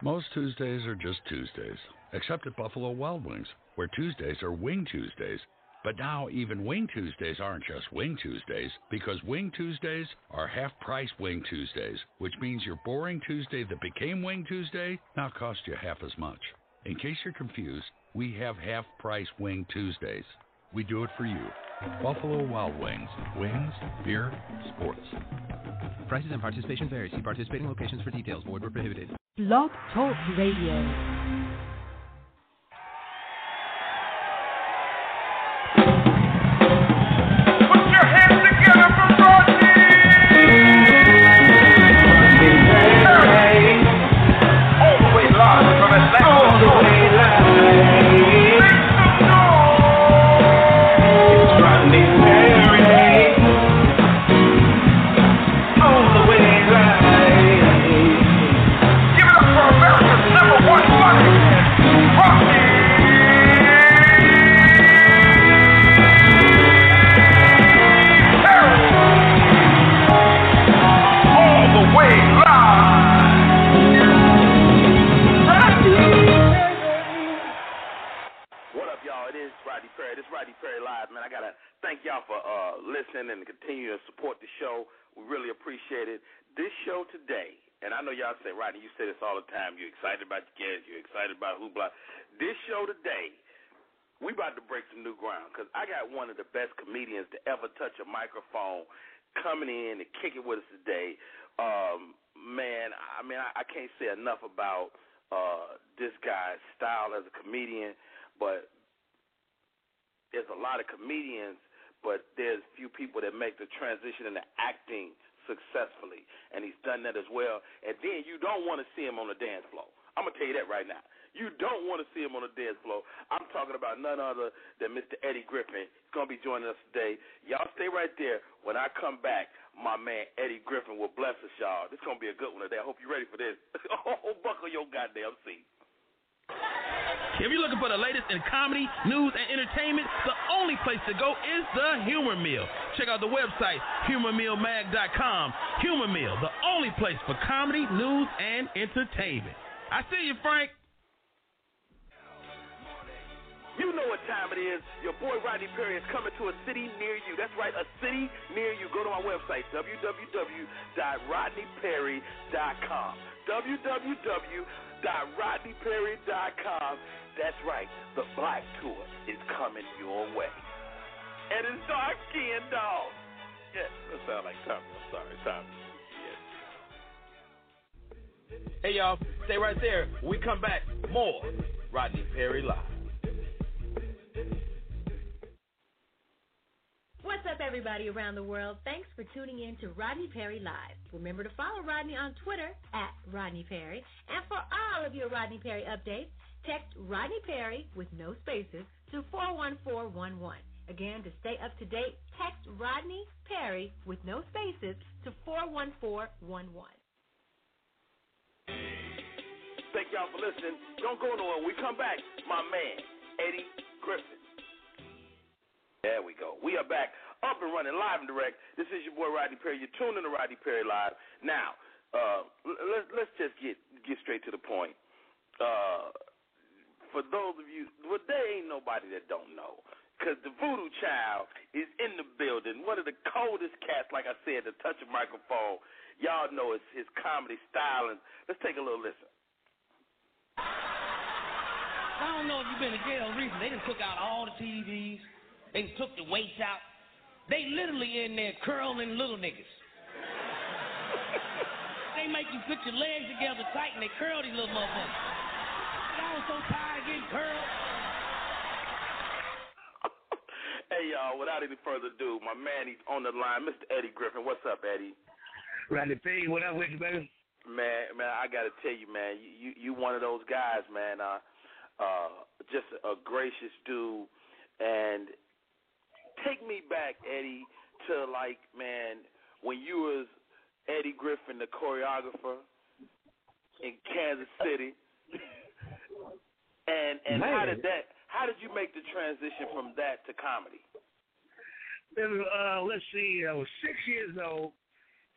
Most Tuesdays are just Tuesdays, except at Buffalo Wild Wings, where Tuesdays are Wing Tuesdays. But now, even Wing Tuesdays aren't just Wing Tuesdays, because Wing Tuesdays are half price Wing Tuesdays, which means your boring Tuesday that became Wing Tuesday now costs you half as much. In case you're confused, we have half price Wing Tuesdays. We do it for you. Buffalo Wild Wings. Wings, beer, sports. Prices and participation vary. See participating locations for details. Void were prohibited. Blog Talk Radio. microphone, coming in and kicking with us today. Um, man, I mean, I, I can't say enough about uh, this guy's style as a comedian, but there's a lot of comedians, but there's few people that make the transition into acting successfully, and he's done that as well. And then you don't want to see him on the dance floor. I'm gonna tell you that right now. You don't want to see him on the dance floor. I'm talking about none other than Mr. Eddie Griffin. He's going to be joining us today. Y'all stay right there. When I come back, my man Eddie Griffin will bless us, y'all. This is going to be a good one today. I hope you're ready for this. oh, buckle your goddamn seat. If you're looking for the latest in comedy, news, and entertainment, the only place to go is the Humor Mill. Check out the website, humormillmag.com. Humor Mill, the only place for comedy, news, and entertainment. I see you, Frank. what time it is. Your boy Rodney Perry is coming to a city near you. That's right, a city near you. Go to my website, www.rodneyperry.com. www.rodneyperry.com. That's right, the Black Tour is coming your way. And it's dark skin dog. Yeah, that sound like Tommy. I'm sorry, Tommy. Hey y'all, stay right there. When we come back, more Rodney Perry Live. What's up, everybody around the world? Thanks for tuning in to Rodney Perry Live. Remember to follow Rodney on Twitter at Rodney Perry. And for all of your Rodney Perry updates, text Rodney Perry with no spaces to 41411. Again, to stay up to date, text Rodney Perry with no spaces to 41411. Thank y'all for listening. Don't go nowhere. When we come back, my man, Eddie there we go. We are back up and running live and direct. This is your boy Rodney Perry. You're tuning in to Rodney Perry Live. Now, uh, let's let's just get get straight to the point. Uh, for those of you, well, there ain't nobody that don't know, because the Voodoo Child is in the building. One of the coldest cats, like I said, to touch a microphone. Y'all know his his comedy style, let's take a little listen. I don't know if you've been to jail recently. They just took out all the TVs. They took the weights out. They literally in there curling little niggas. they make you put your legs together tight and they curl these little motherfuckers. I was so tired of getting curled. Hey y'all, without any further ado, my man he's on the line, Mr. Eddie Griffin. What's up, Eddie? Randy P, what up with you, baby? Man, man, I gotta tell you, man, you you, you one of those guys, man. Uh, uh, just a gracious dude. And take me back, Eddie, to like, man, when you was Eddie Griffin, the choreographer in Kansas City. and and man. how did that? How did you make the transition from that to comedy? Uh, let's see. I was six years old,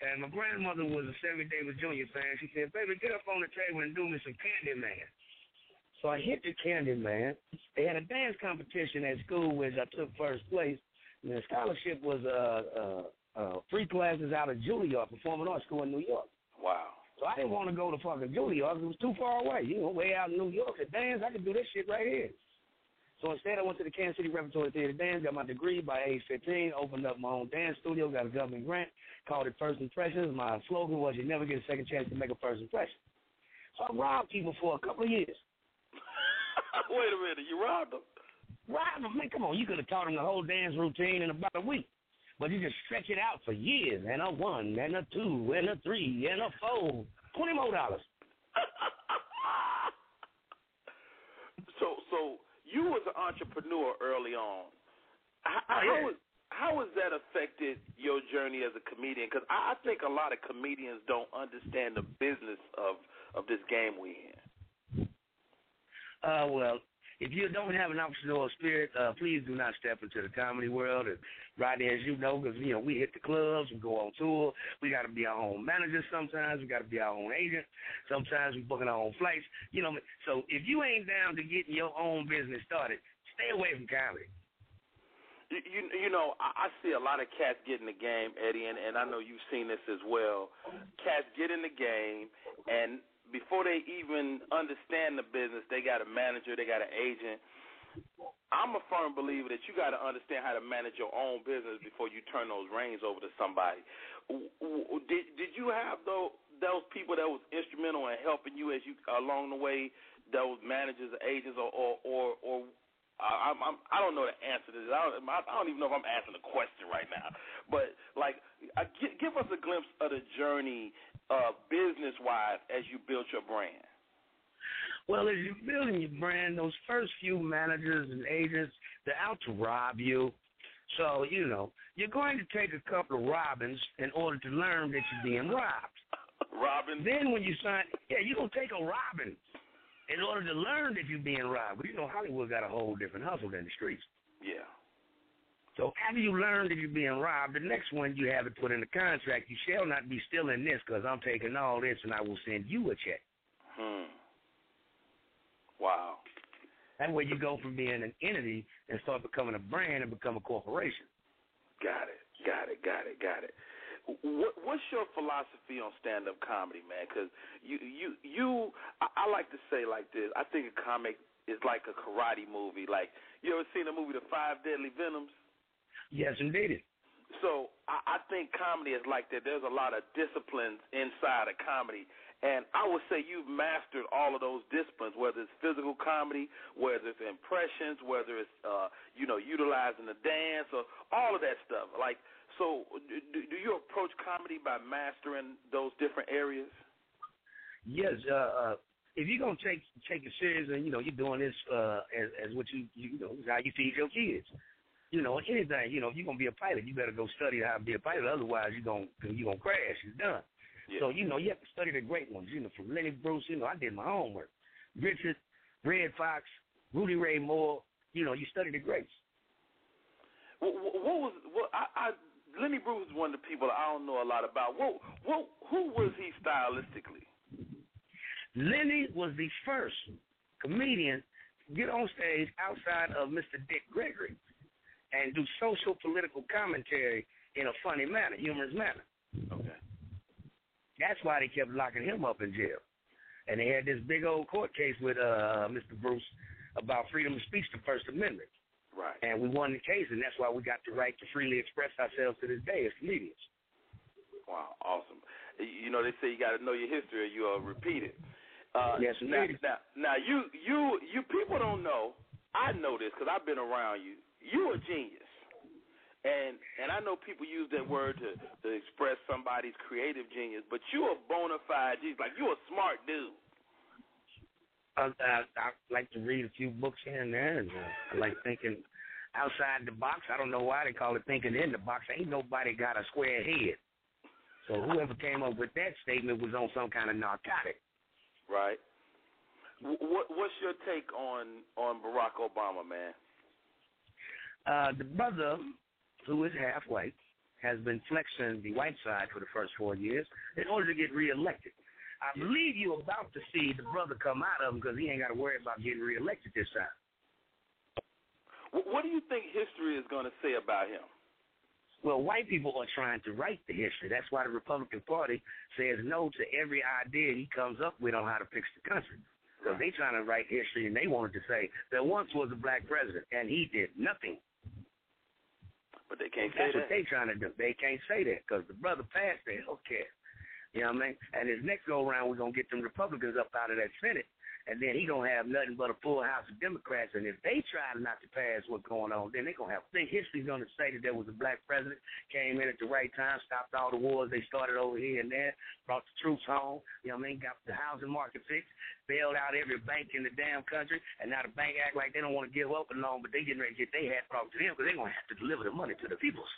and my grandmother was a Sammy Davis Jr. fan. She said, "Baby, get up on the table and do me some Candyman." So I hit the Candy Man. They had a dance competition at school which I took first place. And the scholarship was uh, uh, uh, free classes out of Juilliard, Performing Arts School in New York. Wow. So I didn't want to go to fucking Juilliard. Because it was too far away. You know, way out in New York. To dance, I could do this shit right here. So instead, I went to the Kansas City Repertory Theater Dance, got my degree by age 15, opened up my own dance studio, got a government grant, called it First Impressions. My slogan was, you never get a second chance to make a first impression. So I robbed people for a couple of years. Wait a minute, you robbed them? Robbed them? Man, come on, you could have taught them the whole dance routine in about a week. But you just stretch it out for years, and a one, and a two, and a three, and a four. Twenty more dollars. so, so you was an entrepreneur early on. How, Oh, how, was, how has that affected your journey as a comedian? Because I, I think a lot of comedians don't understand the business of of this game we in. Uh, well, if you don't have an entrepreneurial spirit, uh, please do not step into the comedy world. And Rodney, as you know, because you know we hit the clubs, we go on tour. We got to be our own manager sometimes. We got to be our own agent. Sometimes we booking our own flights. You know, so if you ain't down to getting your own business started, stay away from comedy. You, you, you know, I, I see a lot of cats get in the game, Eddie, and, and I know you've seen this as well. Cats get in the game, and before they even understand the business, they got a manager, they got an agent. I'm a firm believer that you got to understand how to manage your own business before you turn those reins over to somebody. Did did you have those those people that was instrumental in helping you as you along the way? Those managers, agents, or or or, or I, I'm, I'm don't know the answer to this. I don't, I don't even know if I'm answering the question right now. But like, uh, I, give, give us a glimpse of the journey, uh, business wise, as you built your brand. Well, as you're building your brand, those first few managers and agents, they're out to rob you. So, you know, you're going to take a couple of robins in order to learn that you're being robbed. Robin, Then when you sign, yeah, you're going to take a robin in order to learn that you're being robbed. But you know, Hollywood got a whole different hustle than the streets. yeah, So after you learn that you're being robbed, the next one you have it put in the contract, you shall not be stealing this because I'm taking all this and I will send you a check. hmm, wow. That way you go from being an entity and start becoming a brand and become a corporation. Got it. Got it. Got it. Got it. What, what's your philosophy on stand-up comedy, man? Because you, you, you, I, I like to say like this. I think a comic is like a karate movie. Like you ever seen the movie The Five Deadly Venoms? Yes, indeed. So I, I think comedy is like that. There's a lot of disciplines inside of comedy, and I would say you've mastered all of those disciplines, whether it's physical comedy, whether it's impressions, whether it's uh, you know utilizing the dance or all of that stuff. Like, so do, do you approach comedy by mastering those different areas? Yes, uh, uh, if you're gonna take take it serious and you know you're doing this uh, as as what you you know how you feed your kids. You know anything. You know if you're gonna be a pilot, you better go study how to be a pilot. Otherwise, you're gonna you're gonna crash. You're done. So you know you have to study the great ones. You know from Lenny Bruce. You know I did my homework. Richard, Redd Foxx, Rudy Ray Moore. You know you study the greats. What, what what was what I, I Lenny Bruce is one of the people I don't know a lot about. What what who was he stylistically? Lenny was the first comedian to get on stage outside of Mr. Dick Gregory and do social political commentary in a funny manner, humorous manner. Okay. That's why they kept locking him up in jail. And they had this big old court case with uh, Mr. Bruce about freedom of speech, the First Amendment. Right. And we won the case, and that's why we got the right to freely express ourselves to this day as comedians. Wow, awesome. You know they say you got to know your history or you'll repeat it. Uh, Yes, now, now, now you you you people don't know. I know this because I've been around you. You a genius, and and I know people use that word to to express somebody's creative genius. But you a bona fide genius. Like you a smart dude. I, I, I like to read a few books here and there, and uh, I like thinking outside the box. I don't know why they call it thinking in the box. Ain't nobody got a square head. So whoever came up with that statement was on some kind of narcotic. Right. What what's your take on on Barack Obama, man? Uh, the brother, who is half white, has been flexing the white side for the first four years in order to get reelected. I believe you're about to see the brother come out of him because he ain't got to worry about getting reelected this time. What do you think history is going to say about him? Well, white people are trying to write the history. That's why the Republican Party says no to every idea he comes up with on how to fix the country. Because they're trying to write history and they wanted to say there once was a black president and he did nothing. But they can't That's say what that. they trying to do. They can't say that because the brother passed the health care. You know what I mean? And his next go around, we're gonna get them Republicans up out of that Senate, and then he gonna have nothing but a full house of Democrats. And if they try not to pass what's going on, then they gonna have. I think history's gonna say that there was a black president, came in at the right time, stopped all the wars they started over here and there, brought the troops home. You know what I mean? Got the housing market fixed, bailed out every bank in the damn country, and now the bank act like they don't want to give up a loan, but they getting ready to get their hat brought to them because they gonna have to deliver the money to the peoples.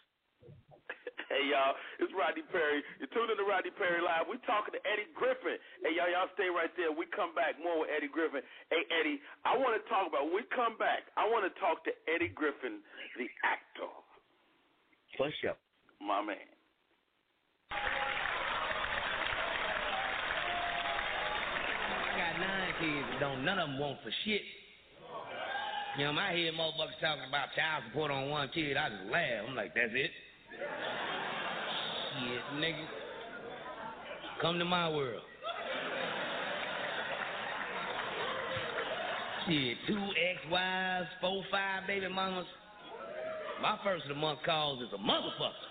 Hey y'all, it's Rodney Perry. You're tuning to Rodney Perry Live. We're talking to Eddie Griffin. Hey y'all, y'all stay right there. We come back more with Eddie Griffin. Hey Eddie, I want to talk about. When we come back, I want to talk to Eddie Griffin, the actor, For sure. my man. I got nine kids and don't none of them want for shit. You know, I hear motherfuckers talking about child support on one kid, I just laugh. I'm like, that's it? Shit, nigga. Come to my world. Shit, two ex-wives, four, five baby mamas. My first of the month calls is a motherfucker.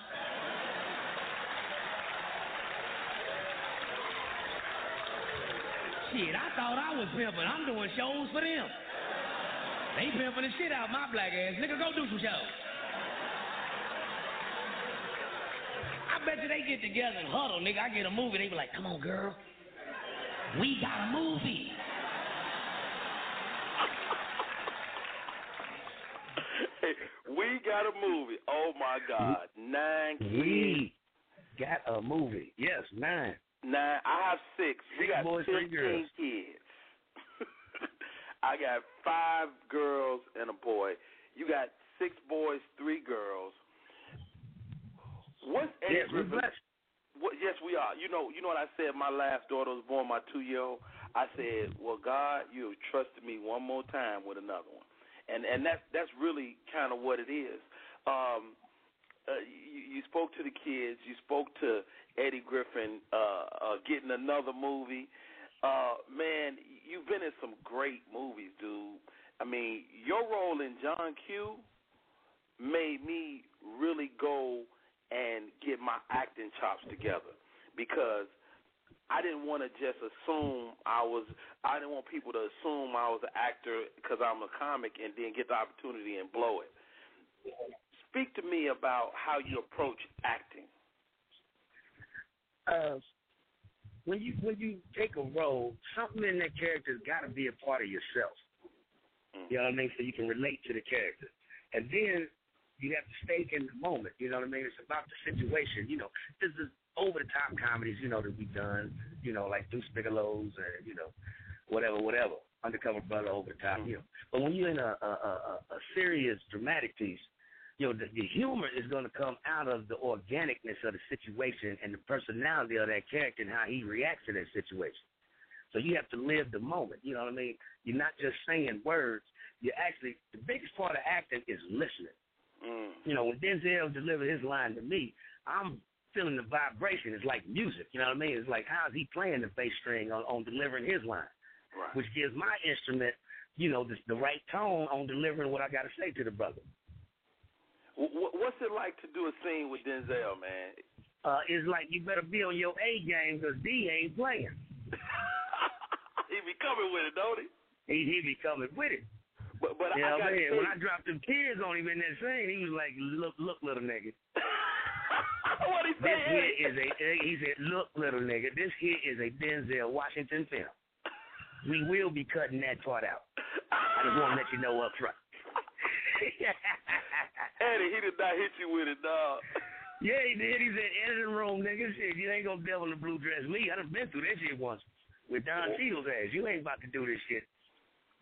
Shit, I thought I was pimping. I'm doing shows for them. They pimping the shit out my black ass. Nigga, go do some shows. I bet you they get together and huddle, nigga. I get a movie, they be like, come on, girl. We got a movie. Hey, we got a movie. Oh my God, nine kids. We got a movie. Yes, nine. Nine. I have six. We got boys, three fifteen kids. I got five girls and a boy. You got six boys, three girls. What's Eddie Yes, we're blessed. What, yes, we are. You know, you know what I said. My last daughter was born, my two-year-old. I said, "Well, God, you have trusted me one more time with another one," and and that's that's really kind of what it is. Um, uh, you, you spoke to the kids. You spoke to Eddie Griffin uh, uh, getting another movie. Uh, man, you've been in some great movies, dude. I mean, your role in John Q made me really go and get my acting chops together because I didn't want to just assume I was. I didn't want people to assume I was an actor because I'm a comic and then get the opportunity and blow it. Speak to me about how you approach acting. Uh, when you when you take a role, something in that character's got to be a part of yourself. You know what I mean? So you can relate to the character, and then you have to stay in the moment. You know what I mean? It's about the situation. You know, there's the over the top comedies. You know that we've done. You know, like Deuce Bigalow's and you know, whatever, whatever. Undercover Brother, over the top. Mm-hmm. You know, but when you're in a a, a, a serious dramatic piece, you know, the, the humor is going to come out of the organicness of the situation and the personality of that character and how he reacts to that situation. So you have to live the moment. You know what I mean? You're not just saying words. You're actually the biggest part of acting is listening. Mm. You know, when Denzel delivered his line to me, I'm feeling the vibration. It's like music. You know what I mean? It's like how's he playing the bass string on, on delivering his line, Right. which gives my instrument, you know, the, the right tone on delivering what I got to say to the brother. Wh- wh- What's it like to do a scene with Denzel, man? uh, it's like you better be on your A game because D ain't playing. he be coming with it, don't he? He he be coming with it. But but You I got mean? When I dropped them tears on him in that scene, he was like, "Look, look, little nigga. what he said? This here is a." Uh, he said, "Look, little nigga. This here is a Denzel Washington film. We will be cutting that part out. I just want to let you know up front." Eddie, he did not hit you with it, dog. yeah, he did. He said, "Editing room, nigga. Shit, you ain't gonna devil in the blue dress me. I done been through this shit once with Don Cheadle's ass. You ain't about to do this shit."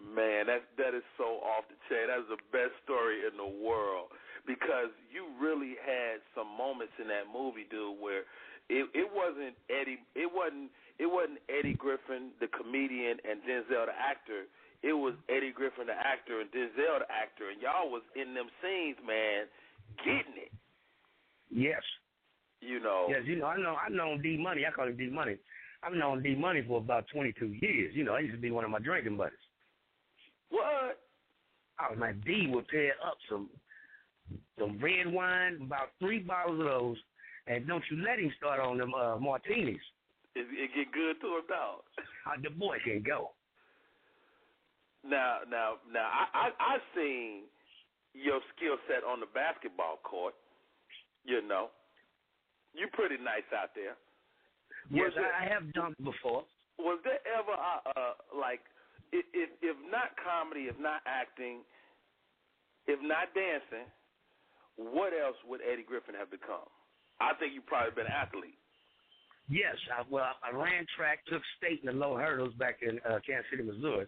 Man, that that is so off the chain. That is the best story in the world because you really had some moments in that movie, dude, where it it wasn't Eddie, it wasn't it wasn't Eddie Griffin, the comedian, and Denzel, the actor. It was Eddie Griffin, the actor, and Denzel, the actor, and y'all was in them scenes, man, getting it. Yes. You know. Yes, you know, I know I known D Money, I call him D Money. I've known D Money for about twenty two years. You know, I used to be one of my drinking buddies. What? I was like, D would pair up some some red wine, about three bottles of those, and don't you let him start on them uh, martinis. It, it get good to him, dog. Uh, the boy can go. Now, now, now, I I, I seen your skill set on the basketball court. You know, you're pretty nice out there. Yes, Was it- I have dunked before. Was there ever a, uh like if if not comedy, if not acting, if not dancing, what else would Eddie Griffin have become? I think you probably been an athlete. Yes, I, well, I ran track, took state in the low hurdles back in uh, Kansas City, Missouri.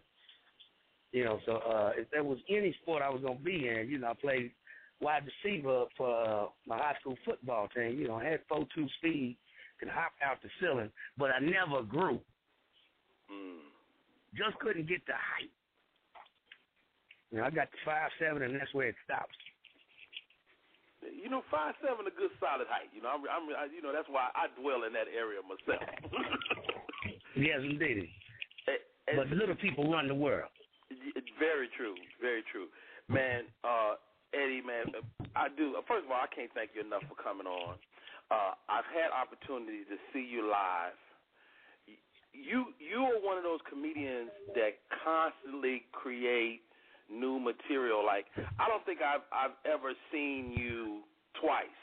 You know, so uh, if there was any sport I was gonna be in, you know, I played wide receiver for uh, my high school football team. You know, I had four two speed, could hop out the ceiling, but I never grew. Mm. Just couldn't get the height. You know, I got five seven, and that's where it stops. You know, five seven, a good solid height. You know, I'm, I'm, I, you know, that's why I dwell in that area myself. Yes, indeed. Eh, But little people run the world. Very true, very true, man. Uh, Eddie, man, I do. First of all, I can't thank you enough for coming on. Uh, I've had opportunity to see you live. You you are one of those comedians that constantly create new material. Like I don't think I've I've ever seen you twice,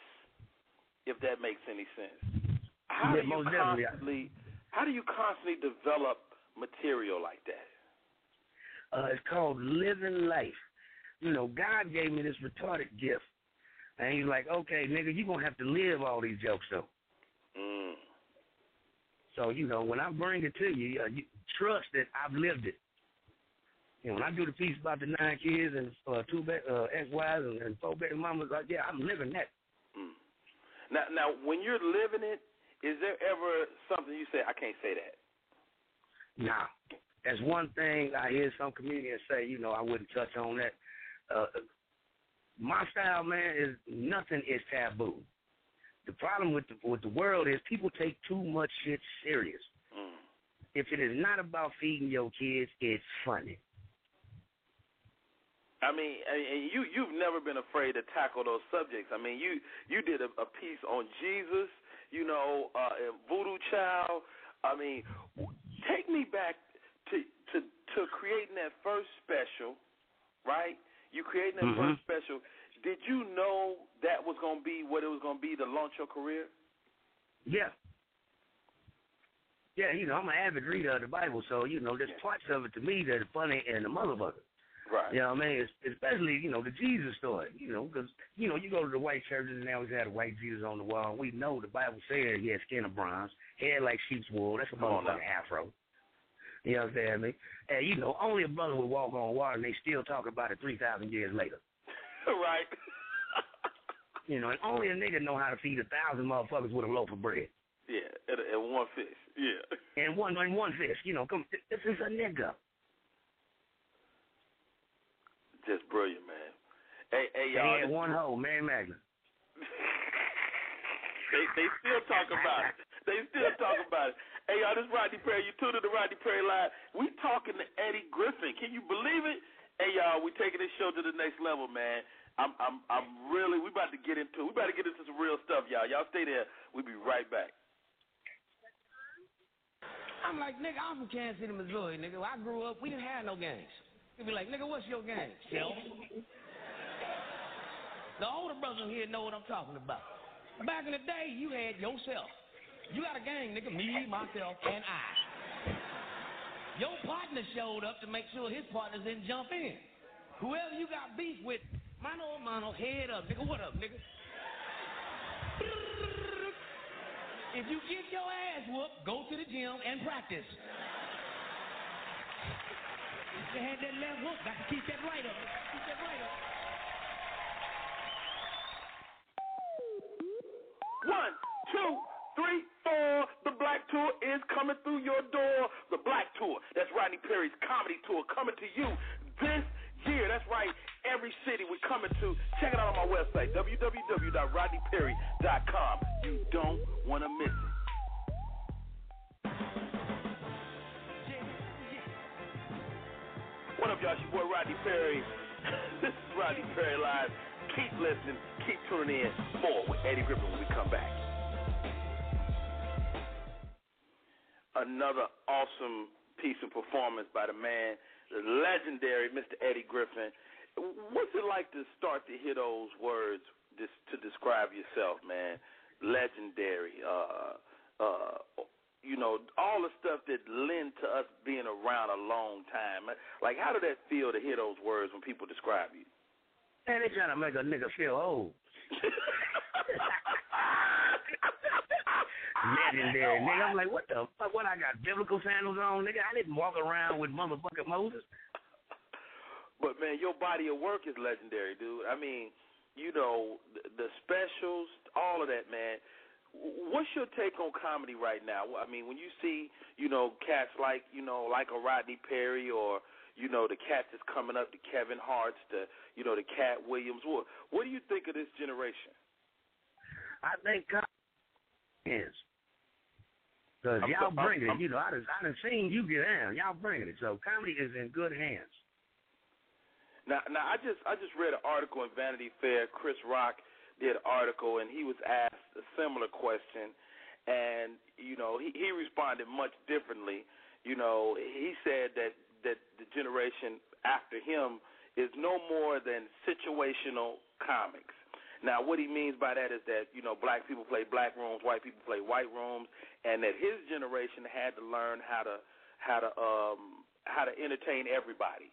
if that makes any sense. How Yeah, do you constantly how do you constantly develop material like that? Uh, it's called living life. You know, God gave me this retarded gift. And he's like, okay, nigga, you're going to have to live all these jokes, though. Mm. So, you know, when I bring it to you, uh, you trust that I've lived it. Know, when I do the piece about the nine kids and uh, two ba- uh, ex-wives and, and four baby mamas, like, yeah, I'm living that. Mm. Now, now, when you're living it, is there ever something you say, I can't say that? Nah, that's one thing I hear some comedians say. You know, I wouldn't touch on that. Uh, my style, man, is nothing is taboo. The problem with the with the world is people take too much shit serious. Mm. If it is not about feeding your kids, it's funny. I mean, and you you've never been afraid to tackle those subjects. I mean, you you did a, a piece on Jesus, you know, uh, and Voodoo Child. I mean, take me back to to to creating that first special, right? You creating that Mhm. first special. Did you know that was going to be what it was going to be to launch your career? Yeah. Yeah, you know, I'm an avid reader of the Bible, so you know, there's parts of it to me that are funny and the motherfucker. Right. You know what I mean? Es- Especially, you know, the Jesus story. You know, because, you know, you go to the white churches and they always had a white Jesus on the wall. We know the Bible says he had skin of bronze, hair like sheep's wool. That's a Come on You know what I'm saying? And, you know, only a brother would walk on water and they still talk about it 3,000 years later. right. You know, and only a nigga know how to feed a thousand motherfuckers with a loaf of bread. yeah, and, and one fish. Yeah. And one and one fish. You know, come, this is a nigga. Just brilliant, man. Hey, hey, y'all. had this- one hoe, Mary Magdalene. they they still talk about it. They still talk about it. Hey y'all, this is Rodney Perry. You tuned to Rodney Perry Live. We talking to Eddie Griffin. Can you believe it? Hey y'all, we taking this show to the next level, man. I'm I'm I'm really we about to get into we about to get into some real stuff, y'all. Y'all stay there. We'll be right back. I'm like, nigga, I'm from Kansas City, Missouri, nigga. When I grew up, we didn't have no gangs. They'd be like, nigga, what's your gang? Self. The older brothers here know what I'm talking about. Back in the day, you had yourself. You got a gang, nigga, me, myself, and I. Your partner showed up to make sure his partners didn't jump in. Whoever you got beef with, mano mano, head up, nigga, what up, nigga? If you get your ass whooped, go to the gym and practice. They had that left hook. Got to. Keep that right up. Is coming through your door. The Black Tour. That's Rodney Perry's comedy tour coming to you this year. That's right. Every city we're coming to. Check it out on my website, www.rodneyperry.com. You don't want to miss it. What up, y'all? It's your boy Rodney Perry. this is Rodney Perry Live. Keep listening. Keep tuning in. More with Eddie Griffin when we come back. Another awesome piece of performance by the man, the legendary Mr. Eddie Griffin. What's it like to start to hear those words just to describe yourself, man? Legendary. Uh, uh, you know, all the stuff that lend to us being around a long time. Like, how did that feel to hear those words when people describe you? Man, they trying to make a nigga feel old. Legendary, nigga. I'm like, what the fuck? What I got biblical sandals on, nigga? I didn't walk around with motherfucking Moses. But man, your body of work is legendary, dude. I mean, you know, the, the specials, all of that, man. What's your take on comedy right now? I mean, when you see, you know, cats like, you know, like a Rodney Perry or, you know, the cats that's coming up, the Kevin Harts, the, you know, the Katt Williams. What, what do you think of this generation? I think comedy is. Because y'all I'm- bring it. You know, I done, I done seen you get down. Y'all bringing it. So comedy is in good hands. Now, now I just I just read an article in Vanity Fair. Chris Rock did an article, and he was asked a similar question, and you know he he responded much differently. You know, he said that that the generation after him is no more than situational comics. Now, what he means by that is that you know black people play black rooms, white people play white rooms, and that his generation had to learn how to how to um how to entertain everybody.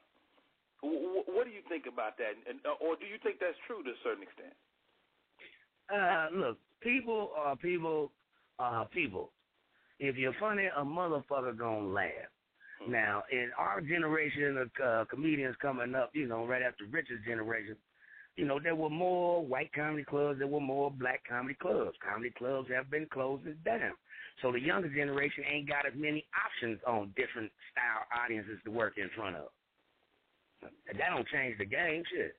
Wh- What do you think about that, and uh, or do you think that's true to a certain extent? Uh, look, people are people are people. If you're funny, a motherfucker gonna laugh. Now, in our generation of uh, comedians coming up, you know, right after Richard's generation, you know, there were more white comedy clubs, there were more black comedy clubs. Comedy clubs have been closing down. So the younger generation ain't got as many options on different style audiences to work in front of. That don't change the game, shit.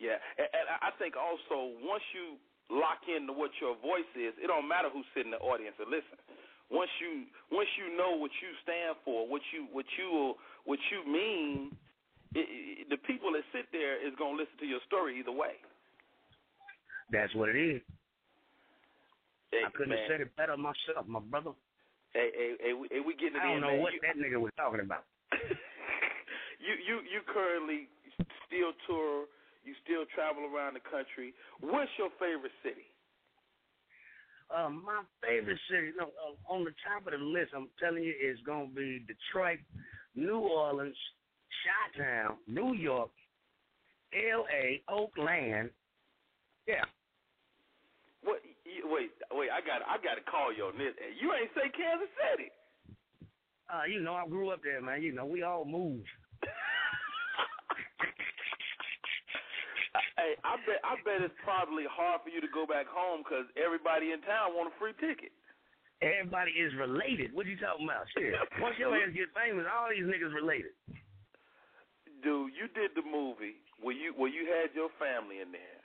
Yeah, and, I think also once you lock into what your voice is, it don't matter who's sitting in the audience and listen. Once you once you know what you stand for, what you what you what you mean, it, it, the people that sit there is gonna listen to your story either way. That's what it is. Hey, I couldn't man, have said it better myself, my brother. Hey, hey, hey, we, hey, we getting it I in, don't know man. what You- that nigga was talking about. you you you currently still tour. You still travel around the country. What's your favorite city? Um, my favorite city, no, uh, on the top of the list, I'm telling you, is going to be Detroit, New Orleans, Chi-Town, New York, L.A., Oakland. Yeah, What? Wait, wait. I got I got to call you on this. You ain't say Kansas City. uh, you know, I grew up there, man. You know, we all moved. hey, I bet I bet it's probably hard for you to go back home because everybody in town want a free ticket. Everybody is related. What you talking about? Shit. Once your ass get famous, all these niggas related. Dude, you did the movie where you where you had your family in there,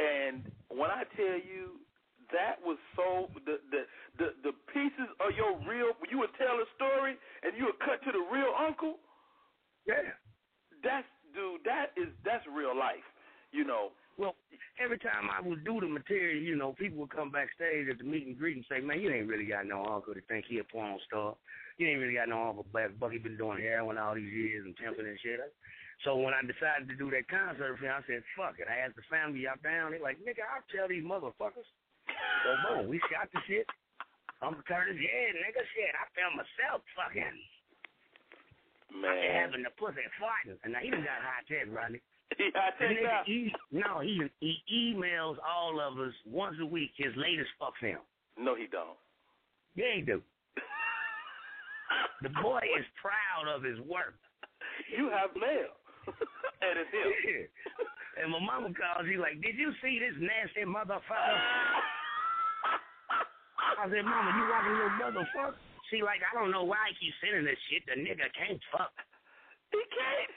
and when I tell you that was so the the the, the pieces of your real you would tell a story and you would cut to the real uncle. Yeah. That's dude. That is that's real life. You know. Well, every time I would do the material, you know, people would come backstage at the meet and greet and say, "Man, you ain't really got no uncle to think he a porn star. You ain't really got no uncle Black Bucky been doing heroin all these years and pimping and shit." So when I decided to do that concert for him, I said, "Fuck it." I asked the family y'all down. They like, "Nigga, I'll tell these motherfuckers." So boom, we shot the shit. Uncle Curtis, yeah, nigga, shit. I found myself fucking. I been having the pussy farting, and now he done got high tech, Rodney. I The that. he, no, he he emails all of us once a week his latest fuck film. No, he don't. Yeah, he do. The boy is proud of his work. You have mail. and it's him. and my mama calls, he like, did you see this nasty motherfucker? I said, Mama, you watching your brother fuck? She like, I don't know why he keeps sending this shit. The nigga can't fuck. He can't.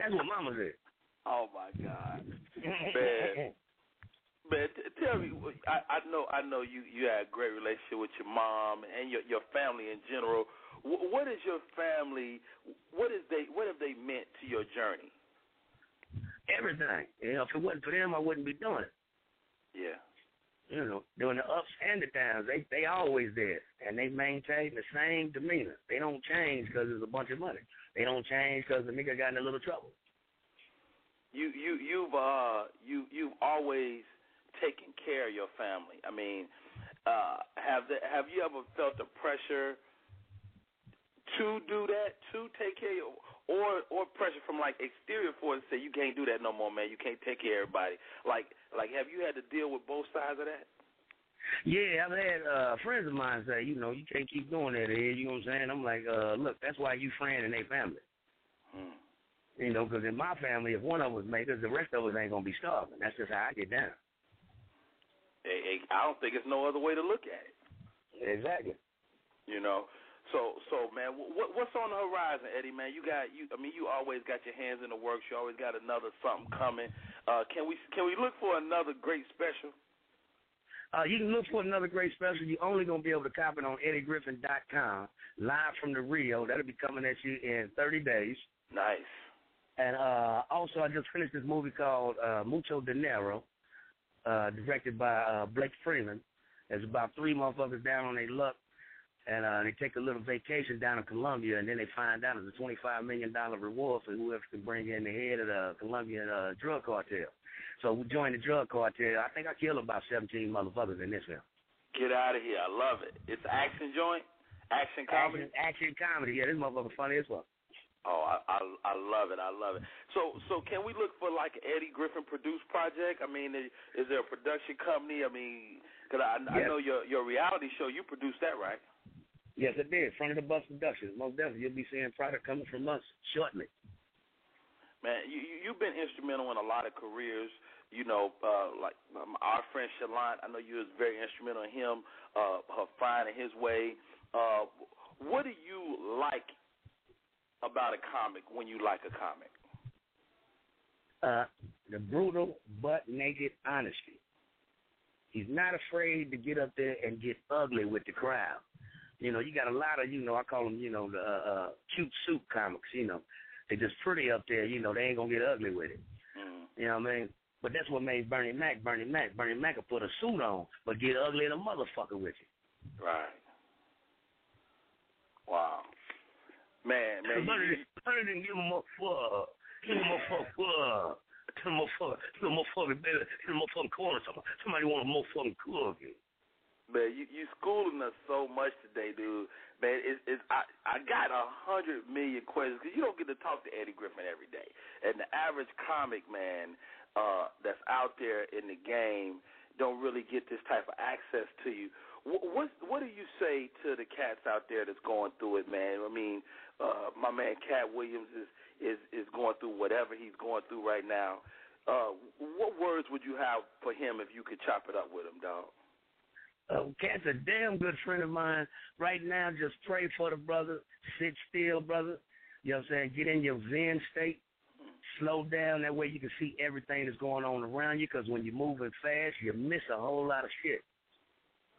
That's what Mama said. Oh my God, man. Man, t- tell me, I, I know, I know you you had a great relationship with your mom and your your family in general. W- what is your family? What is they? What have they meant to your journey? Everything. You know, if it wasn't for them, I wouldn't be doing it. Yeah. You know, during the ups and the downs, they they always there, and they maintain the same demeanor. They don't change because there's a bunch of money. They don't change because the nigga got in a little trouble. You you you've uh you you've always taken care of your family. I mean, uh, have the, have you ever felt the pressure to do that, to take care of or or pressure from like exterior forces say you can't do that no more, man. You can't take care of everybody. Like like have you had to deal with both sides of that? Yeah, I've had uh, friends of mine say, you know, you can't keep doing that, Ed. You know what I'm saying? I'm like, uh, look, that's why you friend in their family. Hmm. You know, because in my family, if one of us makes it, the rest of us ain't gonna be starving. That's just how I get down. I don't think it's no other way to look at it. Exactly. You know, so so man, what what's on the horizon, Eddie? Man, you got you. I mean, you always got your hands in the works. You always got another something coming. Uh, can we can we look for another great special? Uh, you can look for another great special. You're only going to be able to cop it on EddieGriffin.com, live from the Rio. That'll be coming at you in 30 days. Nice. And uh, also, I just finished this movie called uh, Mucho Dinero, uh, directed by uh, Blake Freeman. It's about three motherfuckers down on their luck, and uh, they take a little vacation down in Colombia, and then they find out it's a $25 million reward for whoever can bring in the head of the Colombian uh, drug cartel. So we joined the drug cartel. I think I killed about 17 motherfuckers in this film. Get out of here. I love it. It's action joint? Action comedy? Action, action comedy. Yeah, this motherfucker funny as fuck. Oh, I, I I love it. I love it. So so can we look for like Eddie Griffin produced project? I mean, is, is there a production company? I mean, because I, yes. I know your your reality show you produced that, right? Yes, it did. Front of the bus productions. Most definitely, you'll be seeing product coming from us shortly. Man, you you've been instrumental in a lot of careers. You know, uh, like um, our friend Shalant, I know you was very instrumental in him, uh, her finding his way. Uh, what do you like about a comic when you like a comic? Uh, the brutal, butt naked honesty. He's not afraid to get up there and get ugly with the crowd. You know, you got a lot of, you know, I call them, you know, the uh, uh, cute suit comics. You know, they just pretty up there. You know, they ain't gonna get ugly with it. Mm. You know what I mean? But that's what made Bernie Mac Bernie Mac. Bernie Mac will put a suit on, but get ugly in a motherfucker with you. Right. Wow. Man, man. Bernie, Bernie didn't give him a fuck. Give him a fuck. Fuck. Tell him a fuck. Tell him a fucking baby. Tell him a fucking corner. Somebody, somebody want a motherfucking cookie. Man, you you schooling us so much today, dude. Man, it's, it's I I got a hundred million questions because you don't get to talk to Eddie Griffin every day, and the average comic man uh that's out there in the game don't really get this type of access to you. What what, do you say to the cats out there that's going through it, man? I mean, uh my man Katt Williams is is is going through whatever he's going through right now. Uh, what words would you have for him if you could chop it up with him, dog? Uh, Katt's a damn good friend of mine. Right now, just pray for the brother. Sit still, brother. You know what I'm saying? Get in your Zen state. Slow down. That way you can see everything that's going on around you because when you're moving fast, you miss a whole lot of shit.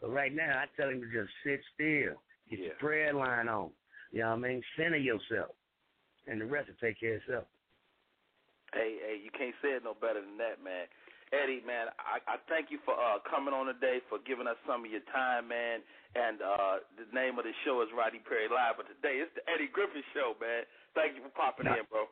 But right now, I tell him to just sit still. Get yeah. your prayer line on. You know what I mean? Center yourself. And the rest will take care of itself. Hey, hey, you can't say it no better than that, man. Eddie, man, I, I thank you for uh, coming on today, for giving us some of your time, man. And uh, the name of the show is Rodney Perry Live, but today it's the Eddie Griffin Show, man. Thank you for popping in, bro.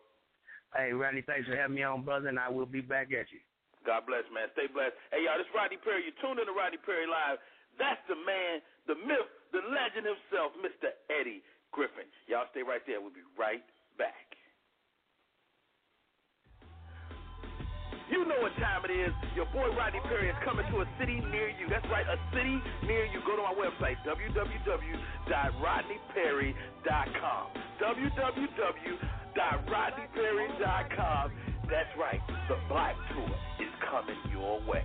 Hey, Rodney, thanks for having me on, brother, and I will be back at you. God bless, man. Stay blessed. Hey, y'all, this is Rodney Perry. You're tuned in to Rodney Perry Live. That's the man, the myth, the legend himself, Mr. Eddie Griffin. Y'all stay right there. We'll be right back. You know what time it is. Your boy Rodney Perry is coming to a city near you. That's right, a city near you. Go to my website, www.rodneyperry.com. www.rodneyperry.com. That's right, the Black Tour is coming your way.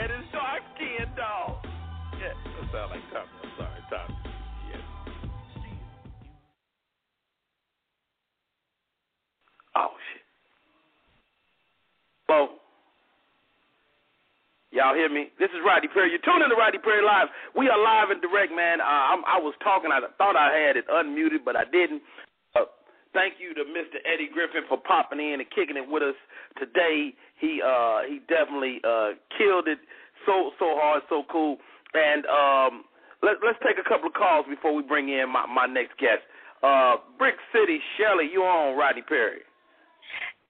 And it's dark skinned dog. Yeah, that sound like Tommy. I'm sorry, Tommy. Bo. Y'all hear me? This is Rodney Perry. You're tuning in to Rodney Perry Live. We are live and direct, man. Uh, I was talking. I thought I had it unmuted, but I didn't. Uh, thank you to Mr. Eddie Griffin for popping in and kicking it with us today. He uh, he definitely uh, killed it so so hard, so cool. And um, let, let's take a couple of calls before we bring in my, my next guest. Uh, Brick City, Shelly, you on Rodney Perry?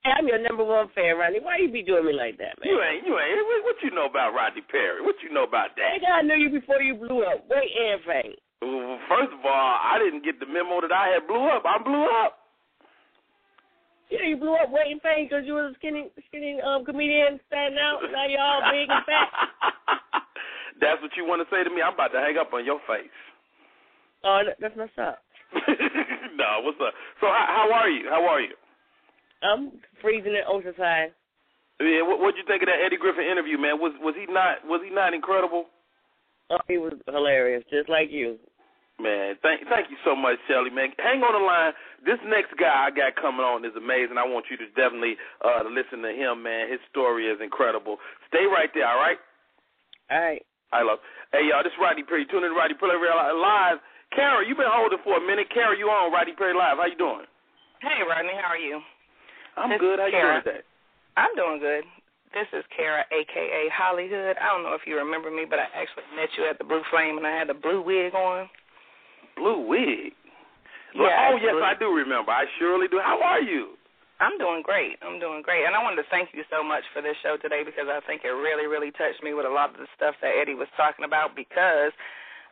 I'm your number one fan, Rodney. Why you be doing me like that, man? You ain't, you ain't. What, what you know about Rodney Perry? What you know about that? Nigga, I knew you before you blew up. Wait and fame. Well, first of all, I didn't get the memo that I had blew up. I blew up. Yeah, you blew up waiting fame because you was a skinny, skinny um, comedian standing out. Now you're all big and fat. That's what you want to say to me? I'm about to hang up on your face. Oh, that's messed up. no, what's up? So how, how are you? How are you? I'm freezing in Oceanside. Yeah, what what'd you think of that Eddie Griffin interview, man? Was was he not was he not incredible? Oh, he was hilarious, just like you. Man, thank thank you so much, Shelly. Man, hang on the line. This next guy I got coming on is amazing. I want you to definitely uh listen to him, man. His story is incredible. Stay right there, all right? All right. I love. Hey y'all, this is Rodney Perry. Tune in to Rodney Perry Live. Kara, you've been holding for a minute. Kara, you on Rodney Perry Live? How you doing? Hey, Rodney, how are you? I'm This good. How you Kara. doing today? I'm doing good. This is Kara, aka Hollywood. I don't know if you remember me, but I actually met you at the Blue Flame, and I had the blue wig on. Blue wig. Yeah, oh yes. I do remember. I surely do. How are you? I'm doing great. I'm doing great. And I wanted to thank you so much for this show today because I think it really, really touched me with a lot of the stuff that Eddie was talking about because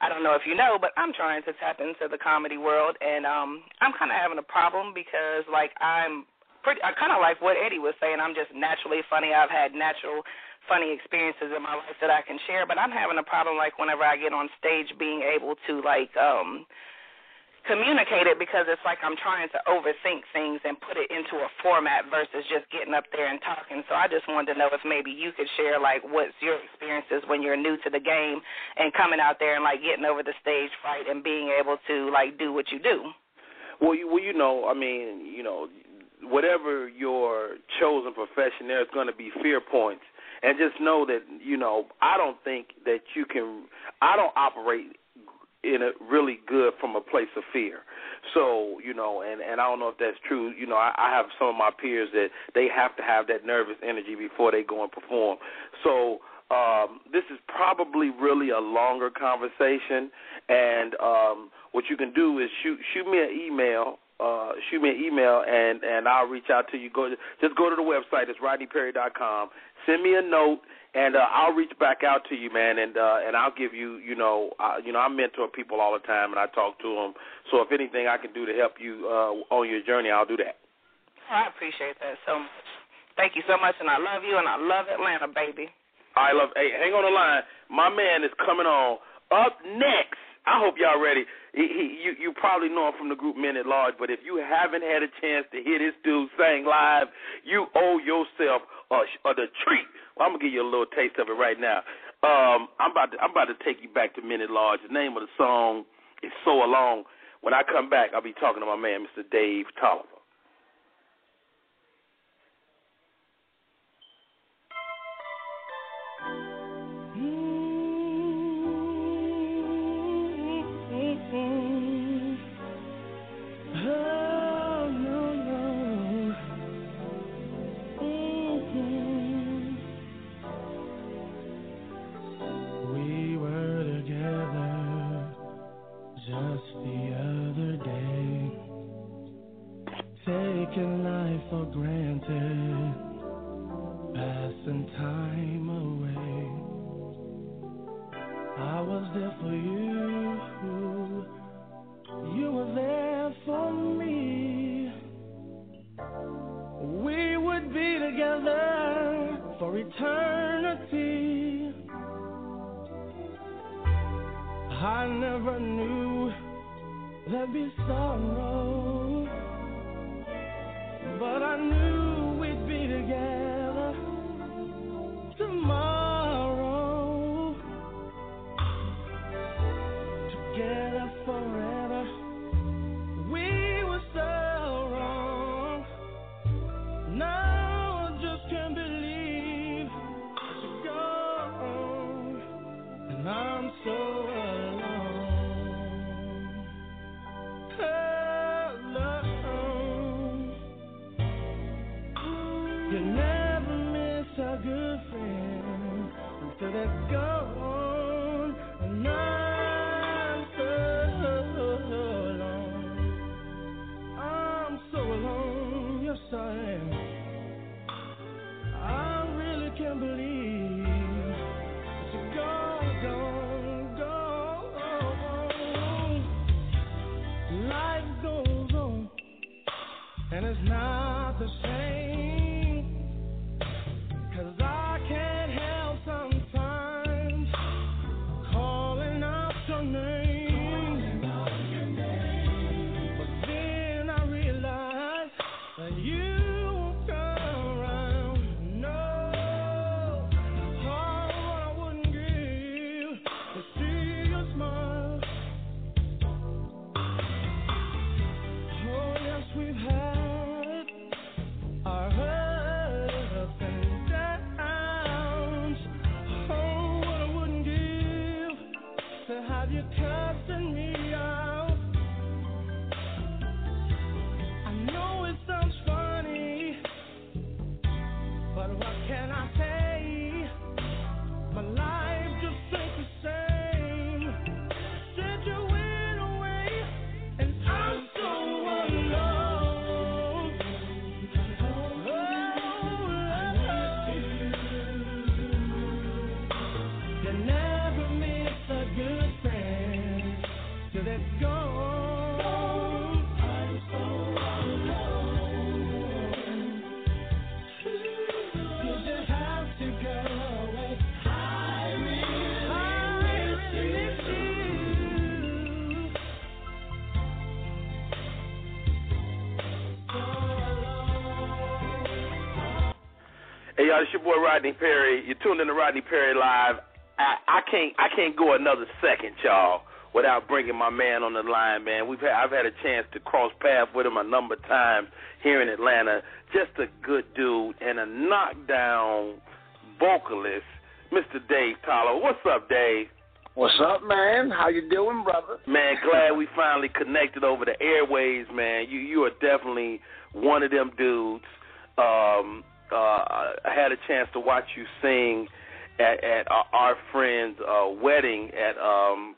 I don't know if you know, but I'm trying to tap into the comedy world and um I'm kind of having a problem because like I'm pretty I kind of like what Eddie was saying. I'm just naturally funny. I've had natural funny experiences in my life that I can share, but I'm having a problem like whenever I get on stage being able to like um communicate it because it's like I'm trying to overthink things and put it into a format versus just getting up there and talking. So I just wanted to know if maybe you could share like what's your experiences when you're new to the game and coming out there and like getting over the stage fright and being able to like do what you do. Well, you well, you know, I mean, you know, whatever your chosen profession, there's going to be fear points, and just know that you know, I don't think that you can. I don't operate in a really good from a place of fear. So you know, and and I don't know if that's true. You know, I, I have some of my peers that they have to have that nervous energy before they go and perform. So um, this is probably really a longer conversation, and um, what you can do is shoot shoot me an email. Uh, shoot me an email and and I'll reach out to you. Go just go to the website. It's rodneyperry.com. Send me a note and uh, I'll reach back out to you, man, and uh, and I'll give you, you know, uh, you know, I mentor people all the time, and I talk to them. So if anything I can do to help you uh, on your journey, I'll do that. I appreciate that so much. Thank you so much, and I love you, and I love Atlanta, baby. I love. Hey, hang on the line. My man is coming on. Up next, I hope y'all ready. He, he, you, you probably know him from the group Men at Large, but if you haven't had a chance to hear this dude sing live, you owe yourself a, a the treat. Well, I'm gonna give you a little taste of it right now. Um, I'm about to, I'm about to take you back to Men at Large. The name of the song is So Alone. When I come back, I'll be talking to my man, Mr. Dave Tolliver. Boy Rodney Perry. You're tuned in to Rodney Perry Live. I, I can't I can't go another second, y'all, without bringing my man on the line, man. We've had I've had a chance to cross paths with him a number of times here in Atlanta. Just a good dude and a knockdown vocalist, Mr. Dave Tollo. What's up, Dave? What's up, man? How you doing, brother? Man, glad we finally connected over the airways, man. You you are definitely one of them dudes. Um, uh, I had a chance to watch you sing at, at our, our friend's uh, wedding at um,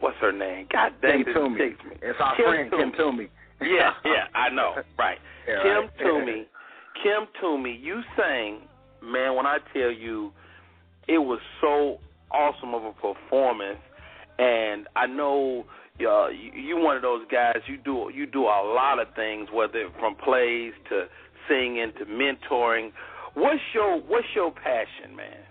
what's her name? God dang Kim it, Toomey. it me. It's our Kim friend Kim Toomey. Toomey. Yeah, yeah, I know. Right. Yeah, Kim right. Toomey. Kim Toomey, you sang, man, when I tell you it was so awesome of a performance and I know uh, you, you one of those guys you do you do a lot of things whether from plays to singing to mentoring. What's your what's your passion, man?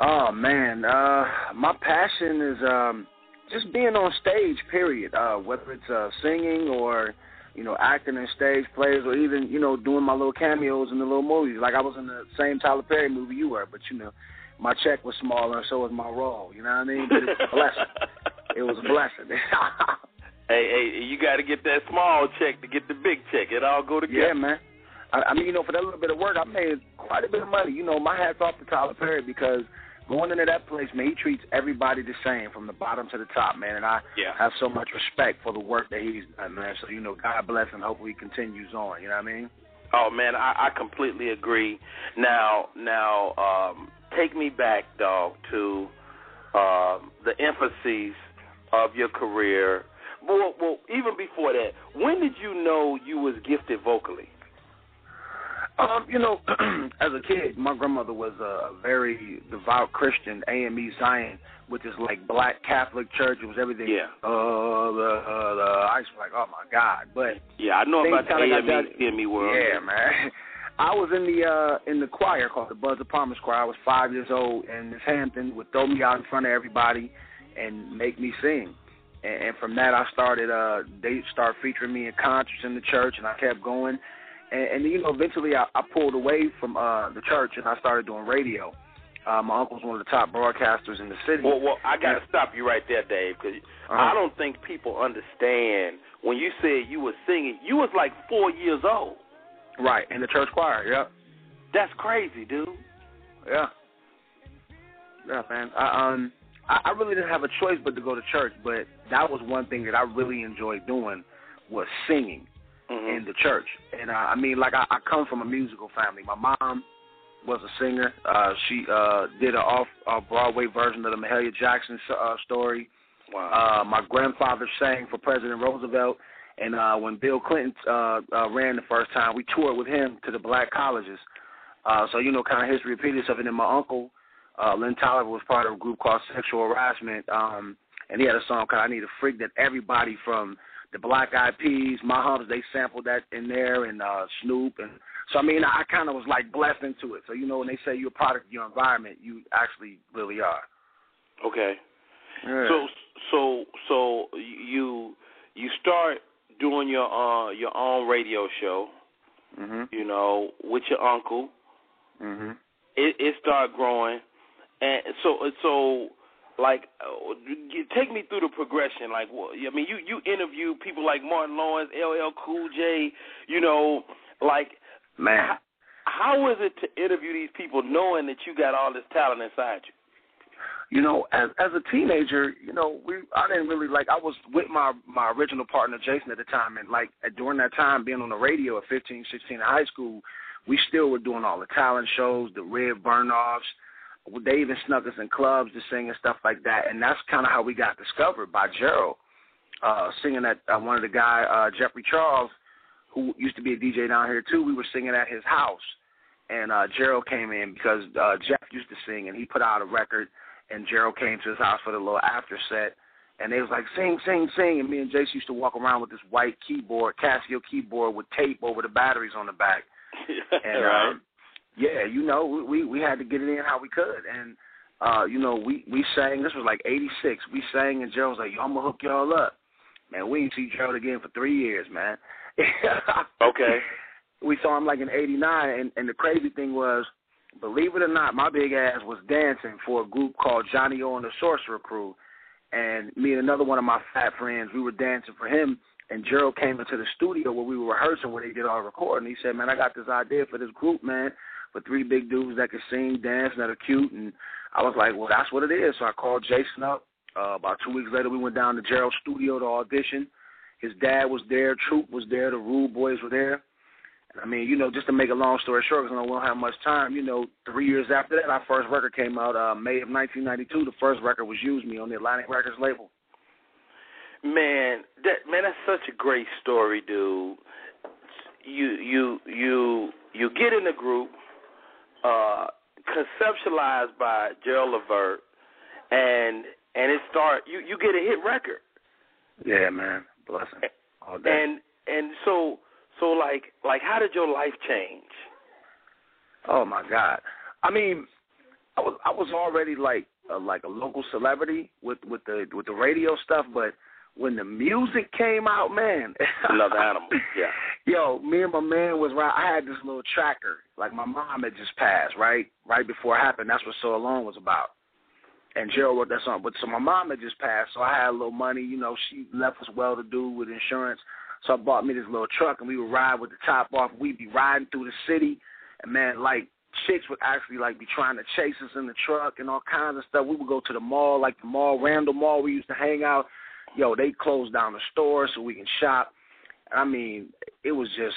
Oh man, uh, my passion is um, just being on stage. Period. Uh, whether it's uh, singing or you know acting in stage plays, or even you know doing my little cameos in the little movies. Like I was in the same Tyler Perry movie you were, but you know my check was smaller, and so was my role. You know what I mean? But it's a blessing. It was a blessing. Hey, hey, you got to get that small check to get the big check. It all go together. Yeah, man. I, I mean, you know, for that little bit of work, I made quite a bit of money. You know, my hat's off to Tyler Perry because going into that place, man, he treats everybody the same from the bottom to the top, man. And I Yeah. have so much respect for the work that he's done, man. So, you know, God bless and hopefully he continues on. You know what I mean? Oh man, I, I completely agree. Now, now, um, take me back, dog, to um, the emphases of your career. Well, well, even before that, when did you know you was gifted vocally? Um, you know, as a kid, my grandmother was a very devout Christian, AME Zion, which is like black Catholic church. It was everything. Yeah. Uh, the, uh, the, I was like, oh my God. But Yeah, I know about the AME that- CME world. Yeah, man. I was in the uh in the choir called the Buzz of Palmer's Choir. I was five years old, and Miss Hampton would throw me out in front of everybody and make me sing. And, and from that, I started. uh They started featuring me in concerts in the church, and I kept going. And, and you know, eventually, I, I pulled away from uh the church, and I started doing radio. Uh, my uncle's one of the top broadcasters in the city. Well, well, I got to stop you right there, Dave, because Uh-huh. I don't think people understand when you said you were singing. You was like four years old. Right, in the church choir. Yep. That's crazy, dude. Yeah. Yeah, man. I um I, I really didn't have a choice but to go to church, but that was one thing that I really enjoyed doing was singing Mm-hmm. in the church. And uh, I mean, like I, I come from a musical family. My mom was a singer. Uh, she uh, did an off uh, Broadway version of the Mahalia Jackson uh, story. Wow. Uh, my grandfather sang for President Roosevelt, and uh, when Bill Clinton uh, uh, ran the first time, we toured with him to the black colleges. Uh, so you know, kind of history repeated itself. And then my uncle, uh, Lynn Tolliver, was part of a group called Sexual Harassment, um, and he had a song called "I Need a Freak" that everybody from the Black Eyed Peas, My Humps, they sampled that in there, and uh, Snoop, and so I mean, I kind of was like blessed into it. So you know, when they say you're a product of your environment, you actually really are. Okay. Yeah. So so so you you start doing your uh your own radio show, Mhm. you know, with your uncle. Mhm. It it started growing, and so so like uh, take me through the progression. Like, I mean, you you interview people like Martin Lawrence, LL Cool J, you know, like Man. how, how is it to interview these people knowing that you got all this talent inside you? you know, as as a teenager, you know, we I didn't really like I was with my my original partner Jason at the time and like during that time being on the radio at 15, 16 in high school, we still were doing all the talent shows, the red burn offs. They even snuck us in clubs to sing and stuff like that, and that's kind of how we got discovered by Gerald, uh, singing at uh, one of the guy uh, Jeffrey Charles, who used to be a DJ down here too. We were singing at his house, and uh, Gerald came in because uh, Jeff used to sing, and he put out a record and Gerald came to his house for the little after set, and they was like, sing, sing, sing, and me and Jace used to walk around with this white keyboard, Casio keyboard with tape over the batteries on the back. And right. um, yeah, you know, we, we we had to get it in how we could, and uh, you know, we we sang. This was like '86. We sang, and Gerald was like, "Yo, I'm gonna hook y'all up." Man, we didn't see Gerald again for three years, man. Okay. we saw him like in '89, and and the crazy thing was, believe it or not, my big ass was dancing for a group called Johnny O and the Sorcerer Crew, and me and another one of my fat friends, we were dancing for him. And Gerald came into the studio where we were rehearsing, where they did our recording. He said, "Man, I got this idea for this group, man, for three big dudes that can sing, dance, that are cute." And I was like, "Well, that's what it is." So I called Jason up. Uh, about two weeks later, we went down to Gerald's studio to audition. His dad was there, Troop was there, the Rude Boys were there. I mean, you know, just to make a long story short, because I don't have much time, you know, three years after that, our first record came out, uh, May of 1992. The first record was Use Me on the Atlantic Records label. Man, that man, that's such a great story, dude. You you you you get in the group, uh, conceptualized by Gerald Levert, and and it start you you get a hit record, Yeah, man. Blessing. All day. and and so so like like how did your life change? Oh my God. I mean, I was I was already like a, like a local celebrity with with the with the radio stuff, but when the music came out, man, Another animal, yeah. Yo, me and my man was right. I had this little tracker. Like my mom had just passed, right, right before it happened. That's what So Alone was about. And Gerald wrote that song. But so my mom had just passed, so I had a little money. You know, she left us well to do with insurance. So I bought me this little truck, and we would ride with the top off. We'd be riding through the city, and man, like chicks would actually like be trying to chase us in the truck and all kinds of stuff. We would go to the mall, like the mall, Randall Mall. We used to hang out. Yo, they closed down the store so we can shop. I mean, it was just.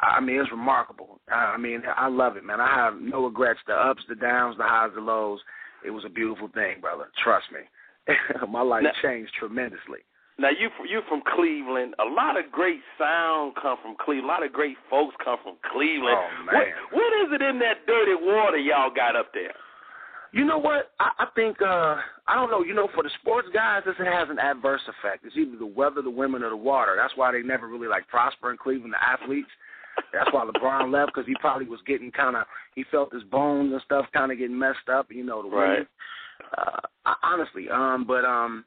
I mean, it's remarkable. I mean, I love it, man. I have no regrets. The ups, the downs, the highs, the lows. It was a beautiful thing, brother. Trust me. My life Now- changed tremendously. Now you you from Cleveland. A lot of great sound come from Cleveland. A lot of great folks come from Cleveland. Oh, man. What, what is it in that dirty water y'all got up there? You know what? I, I think uh I don't know. You know, for the sports guys, this has an adverse effect. It's either the weather, the women, or the water. That's why they never really like prosper in Cleveland. The athletes. That's why LeBron left because he probably was getting kind of he felt his bones and stuff kind of getting messed up. You know the Right. way. Uh, honestly, um, but um,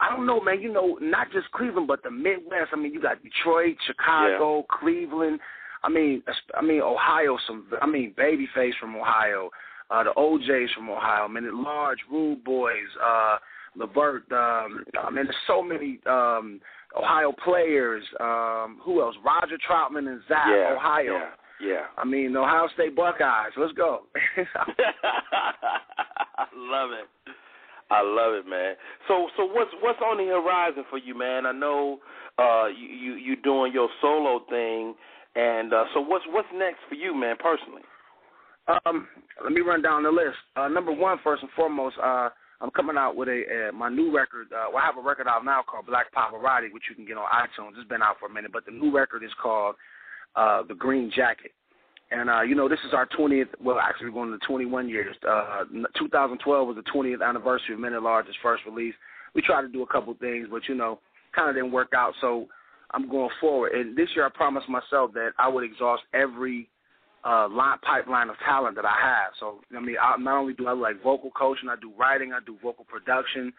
I don't know, man. You know, not just Cleveland, but the Midwest. I mean, you got Detroit, Chicago, Cleveland. I mean, I mean Ohio. Some, I mean, Babyface from Ohio, uh, the OJ's from Ohio. I mean, at large, Rude Boys, uh, Levert. Um, I mean, there's so many um, Ohio players. Um, who else? Roger Troutman and Zapp, yeah, Ohio. Yeah. Yeah. I mean, the Ohio State Buckeyes. Let's go. I love it. I love it, man. So, so what's what's on the horizon for you, man? I know uh, you you you doing your solo thing, and uh, so what's what's next for you, man, personally? Um, let me run down the list. Uh, number one, first and foremost, uh, I'm coming out with a uh, my new record. Uh, well, I have a record out now called Black Pavarotti, which you can get on iTunes. It's been out for a minute, but the new record is called uh, The Green Jacket. And uh, you know, this is our 20th. Well, actually, we're going to 21 years. Uh, 2012 was the 20th anniversary of Men at Large's first release. We tried to do a couple things, but you know, kind of didn't work out. So I'm going forward. And this year, I promised myself that I would exhaust every uh, line pipeline of talent that I have. So I mean, I, not only do I like vocal coaching, I do writing, I do vocal production.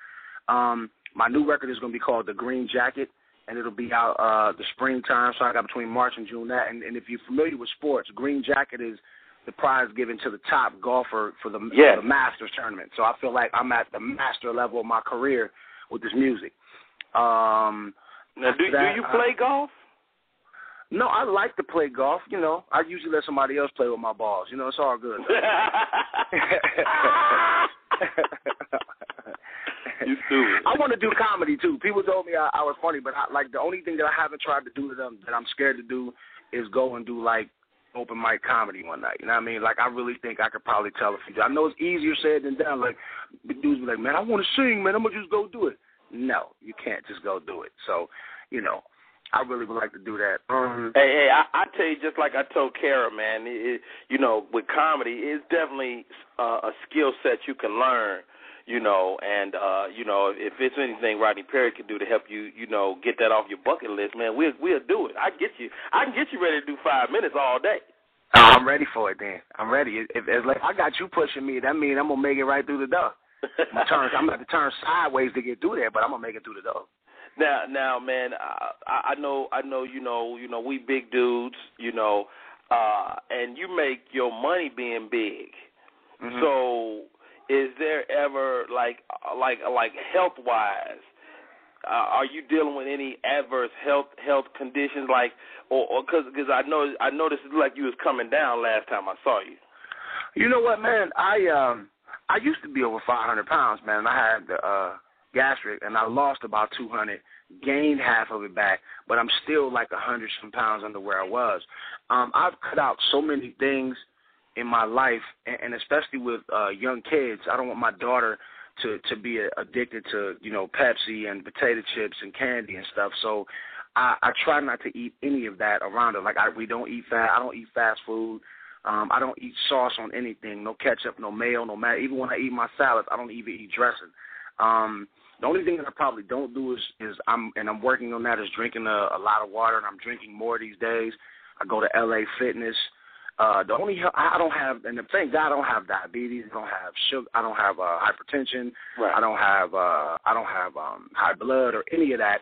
Um, my new record is going to be called The Green Jacket, and it'll be out uh, the springtime. So I got between March and June that. And, and if you're familiar with sports, Green Jacket is the prize given to the top golfer for the, Yes. for the Masters tournament. So I feel like I'm at the master level of my career with this music. Um, Now, do that, do you uh, play golf? No, I like to play golf. You know, I usually let somebody else play with my balls. You know, it's all good. you stupid. I want to do comedy too. People told me I, I was funny, but I, like the only thing that I haven't tried to do to them that I'm scared to do is go and do like open mic comedy one night. You know what I mean? Like I really think I could probably tell a few. I know it's easier said than done. Like the dudes be like, man, I want to sing, man. I'm gonna just go do it. No, you can't just go do it. So, you know, I really would like to do that. Um, Hey, hey, I, I tell you, just like I told Kara, man, it, it, you know, with comedy, it's definitely uh, a skill set you can learn, you know, and, uh, you know, if it's anything Rodney Perry can do to help you, you know, get that off your bucket list, man, we'll, we'll do it. I get you. I can get you ready to do five minutes all day. I'm ready for it. Then I'm ready. If, if like I got you pushing me, that means I'm gonna make it right through the door. I'm gonna turn. I'm gonna have to turn sideways to get through there, but I'm gonna make it through the door. Now, now, man, I, I know, I know, you know, you know, we big dudes, you know, uh, and you make your money being big. Mhm. So, is there ever like, like, like health wise? Uh, are you dealing with any adverse health health conditions, like, or because because I know I noticed like you was coming down last time I saw you. You know what, man? I um I used to be over 500 pounds, man. And I had the uh gastric, and I lost about 200, gained half of it back, but I'm still like a hundred some pounds under where I was. Um, I've cut out so many things in my life, and, and especially with uh young kids. I don't want my daughter to to be addicted to you know Pepsi and potato chips and candy and stuff. So I, I try not to eat any of that around her. Like I, we don't eat fast. I don't eat fast food. Um, I don't eat sauce on anything. No ketchup, no mayo, no mayo. Even when I eat my salads, I don't even eat dressing. Um, the only thing that I probably don't do is is I'm and I'm working on that is drinking a, a lot of water, and I'm drinking more these days. I go to LA Fitness. Uh, the only I don't have, and thank God I don't have diabetes. I don't have sugar. I don't have uh, hypertension. Right. I don't have uh, I don't have um, high blood or any of that.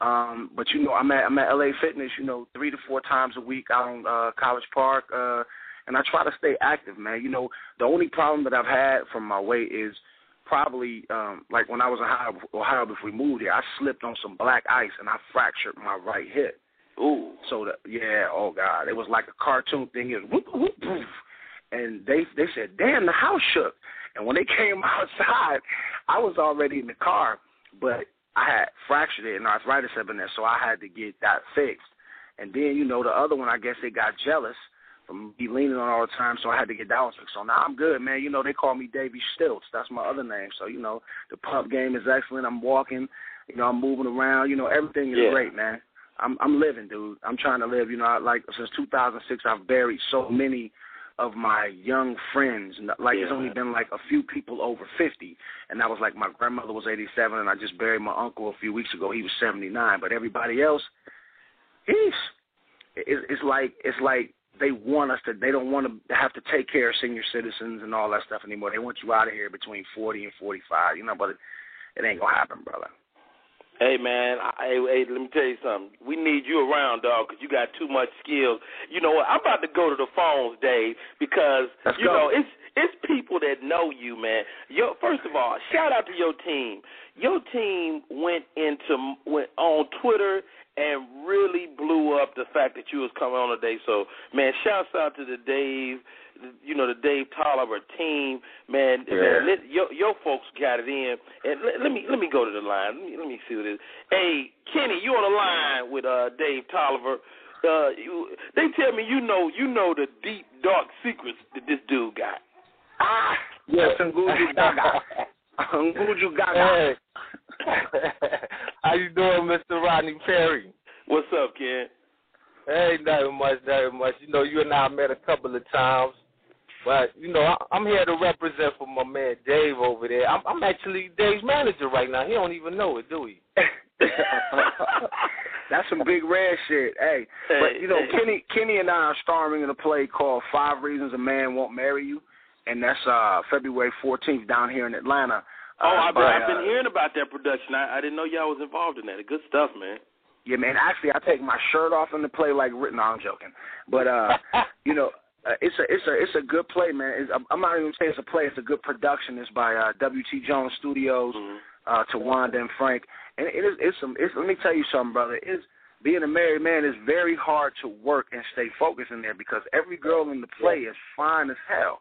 Um, but you know, I'm at I'm at LA Fitness. You know, three to four times a week out on uh, College Park, uh, and I try to stay active, man. You know, the only problem that I've had from my weight is probably um, like when I was in Ohio, Ohio before we moved here. I slipped on some black ice and I fractured my right hip. Ooh. So the, yeah, oh god, it was like a cartoon thing. It was whoop, whoop, whoop. and they they said, "Damn, the house shook." And when they came outside, I was already in the car, but I had fractured it and arthritis had been there, so I had to get that fixed. And then you know the other one, I guess they got jealous me leaning on all the time, so I had to get one fixed. So now I'm good, man. You know they call me Davy Stilts. That's my other name. So you know the pump game is excellent. I'm walking, you know I'm moving around. You know everything is Yeah. great, man. I'm I'm living, dude. I'm trying to live. You know, I, like since 2006, I've buried so many of my young friends. Like it's Yeah. only been like a few people over 50, and that was like my grandmother was 87, and I just buried my uncle a few weeks ago. He was 79, but everybody else, he's it's, it's like it's like they want us to. They don't want to have to take care of senior citizens and all that stuff anymore. They want you out of here between forty and forty five. You know, but it, it ain't gonna happen, brother. Hey man, I, hey, hey, let me tell you something. We need you around, dog, 'cause you got too much skills. You know what? I'm about to go to the phones, Dave, because Let's you go. know it's it's people that know you, man. Yo, first of all, shout out to your team. Your team went into went on Twitter and really blew up the fact that you was coming on today. So, man, shouts out to the Dave, you know, the Dave Tolliver team, man. Yeah. man let, your your folks got it in. And let, let me let me go to the line. Let me, let me see what it is. Hey, Kenny, you on the line with uh Dave Tolliver. Uh, you, they tell me you know you know the deep dark secrets that this dude got. Ah, yes, Nguju Gaga. Nguju Gaga. How you doing, Mr. Rodney Perry? What's up, Ken? Hey, nothing much, nothing much. You know, you and I met a couple of times, but you know, I, I'm here to represent for my man Dave over there. I'm, I'm actually Dave's manager right now. He don't even know it, do he? That's some big red shit. Hey, but you know, Kenny, Kenny and I are starring in a play called Five Reasons a Man Won't Marry You, and that's uh February 14th down here in Atlanta. Oh, uh, I've been, I've been uh, hearing about that production. I, I didn't know y'all was involved in that. Good stuff, man. Yeah, man. Actually, I take my shirt off in the play like written. No, I'm joking, but uh, you know, uh, it's a it's a it's a good play, man. It's, I'm- not even saying it's a play. It's a good production. It's by uh, W.T. Jones Studios, uh, Tawanda and Frank, and it is it's some. It's, let me tell you something, brother. It's being a married man is very hard to work and stay focused in there because every girl in the play is fine as hell.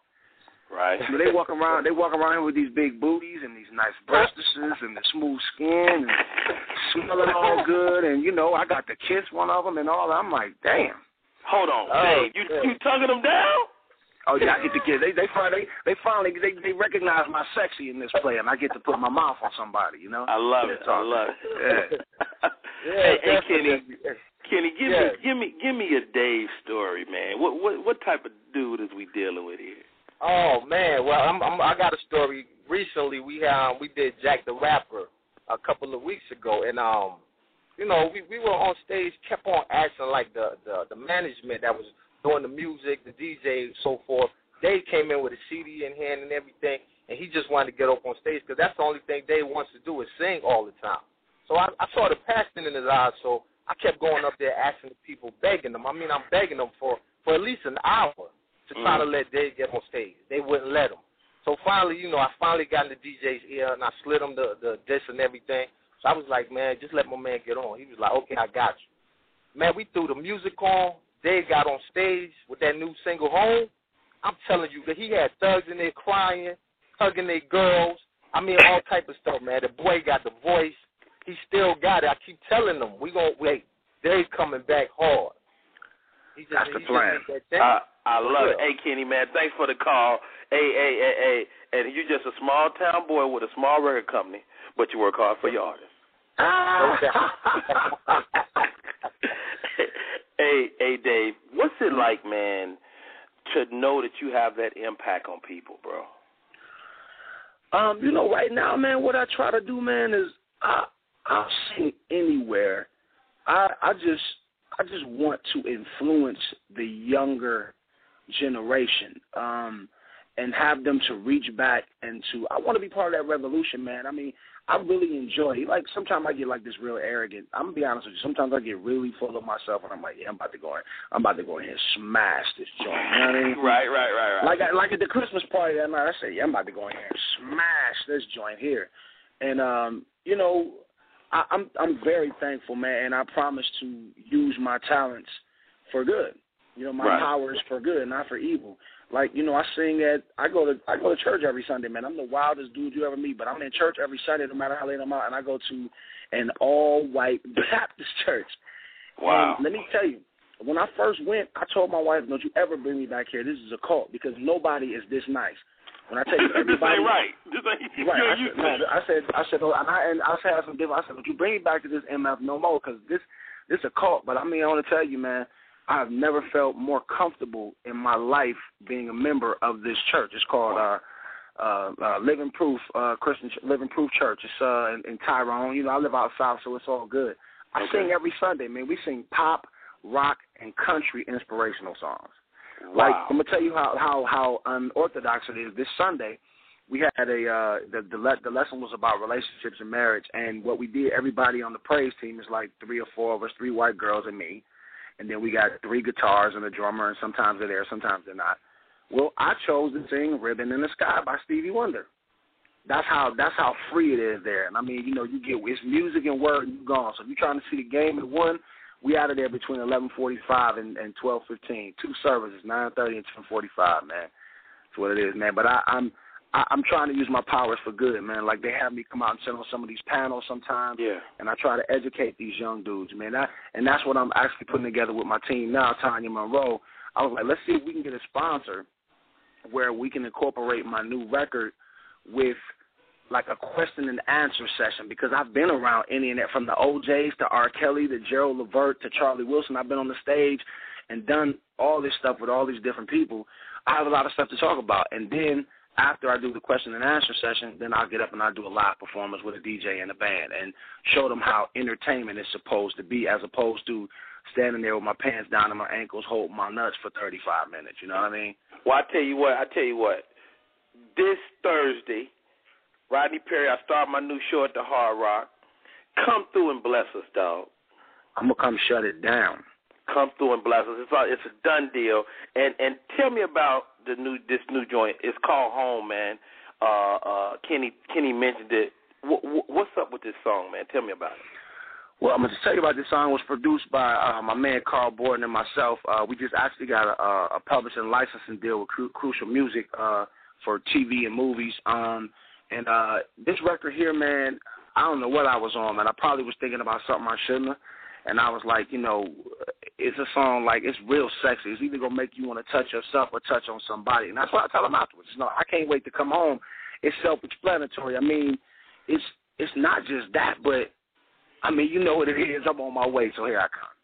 Right. So they walk around. They walk around here with these big booties and these nice breastises and the smooth skin and smelling all good. And you know, I got to kiss one of them and all. I'm like, damn. Hold on, Oh, Dave. You yeah. you tugging them down? Oh yeah, I get to kiss. They they finally they finally they they recognize my sexy in this play, and I get to put my mouth on somebody. You know. I love it. I love it. Yeah. hey, hey, Kenny. Kenny, give Yeah. me give me give me a Dave story, man. What what what type of dude is we dealing with here? Oh man, well I'm, I'm I got a story. Recently we um we did Jack the Rapper a couple of weeks ago, and um you know we we were on stage, kept on acting like the the the management that was doing the music, the DJ, so forth. Dave came in with a CD in hand and everything, and he just wanted to get up on stage because that's the only thing Dave wants to do is sing all the time. So I, I saw the passion in his eyes, so I kept going up there asking the people, begging them. I mean, I'm begging them for for at least an hour to try to mm. let Dave get on stage. They wouldn't let him. So finally, you know, I finally got in the DJ's ear and I slid him the the disc and everything. So I was like, man, just let my man get on. He was like, okay, I got you. Man, we threw the music on. Dave got on stage with that new single home. I'm telling you that he had thugs in there crying, hugging their girls. I mean, all type of stuff, man. The boy got the voice. He still got it. I keep telling them, we gonna wait. Dave's coming back hard. He just, That's the plan. need that. I I love it. Hey Kenny, man, thanks for the call. Hey, hey, hey, hey, and you're just a small town boy with a small record company, but you work hard for your artists. hey, hey, Dave, what's it like, man, to know that you have that impact on people, bro? Um, you know, right now, man, what I try to do, man, is I I'll sing anywhere. I I just I just want to influence the younger generation. Um and have them to reach back and to I want to be part of that revolution, man. I mean, I really enjoy it. Like sometimes I get like this real arrogant. I'm gonna be honest with you. Sometimes I get really full of myself and I'm like, yeah, I'm about to go in. I'm about to go in here and smash this joint. You know what I mean? Right, right, right, right. Like I, like at the Christmas party that night, I said, yeah, I'm about to go in here and smash this joint here. And um, you know, I, I'm I'm very thankful, man, and I promise to use my talents for good. You know, my Right. power is for good, not for evil. Like you know, I sing at I go to I go to church every Sunday, man. I'm the wildest dude you ever meet, but I'm in church every Sunday, no matter how late I'm out, and I go to an all white Baptist church. Wow. And let me tell you, when I first went, I told my wife, "Don't you ever bring me back here. This is a cult because nobody is this nice." When I tell you this ain't right. This ain't Right. I said, no, I said, I said, oh, and I and I said some different. I said, "Don't you bring me back to this MF no more because this this is a cult." But I mean, I want to tell you, man, I've never felt more comfortable in my life being a member of this church. It's called uh, uh, uh, Living Proof uh, Christian Ch- Living Proof Church. It's uh, in, in Tyrone. You know, I live out south, so it's all good. I Okay. sing every Sunday, man. We sing pop, rock, and country inspirational songs. Wow. Like I'm gonna tell you how how how unorthodox it is. This Sunday, we had a uh, the the, le- the lesson was about relationships and marriage, and what we did, everybody on the praise team is like three or four of us, three white girls and me, and then we got three guitars and a drummer, and sometimes they're there, sometimes they're not. Well, I chose to sing "Ribbon in the Sky" by Stevie Wonder. That's how that's how free it is there. And I mean, you know, you get it's music and word, and you gone. So if you're trying to see the game at one, we out of there between 11:45 and and 12:15. Two services, 9:30 and 10:45. Man, that's what it is, man. But I, I'm I, I'm trying to use my powers for good, man. Like they have me come out and sit on some of these panels sometimes, Yeah. and I try to educate these young dudes, man. That, and that's what I'm actually putting together with my team now, Tanya Monroe. I was like, let's see if we can get a sponsor where we can incorporate my new record with like a question and answer session because I've been around any and that from the OJs to R. Kelly to Gerald Levert to Charlie Wilson. I've been on the stage and done all this stuff with all these different people. I have a lot of stuff to talk about. And then after I do the question and answer session, then I'll get up and I'll do a live performance with a DJ and a band and show them how entertainment is supposed to be as opposed to standing there with my pants down and my ankles holding my nuts for 35 minutes. You know what I mean? Well, I tell you what. I tell you what. This Thursday, Rodney Perry. I start my new show at the Hard Rock. Come through and bless us, dog. I'm to come shut it down. Come through and bless us. It's a, it's a done deal. And and tell me about the new this new joint. It's called Home, man. Uh, uh, Kenny Kenny mentioned it. Wh- wh- what's up with this song, man? Tell me about it. Well, I'm going to tell you about this song. It was produced by uh, my man Carl Borden and myself. Uh, we just actually got a, a, a publishing licensing deal with Cru- Crucial Music uh, for TV and movies. Um, and uh, this record here, man, I don't know what I was on, man. I probably was thinking about something I shouldn't have. And I was like, you know, it's a song like it's real sexy. It's either gonna make you want to touch yourself or touch on somebody. And that's what I tell them afterwards. No, I can't wait to come home. It's self-explanatory. I mean, it's it's not just that, but I mean, you know what it is. I'm on my way, so here I come.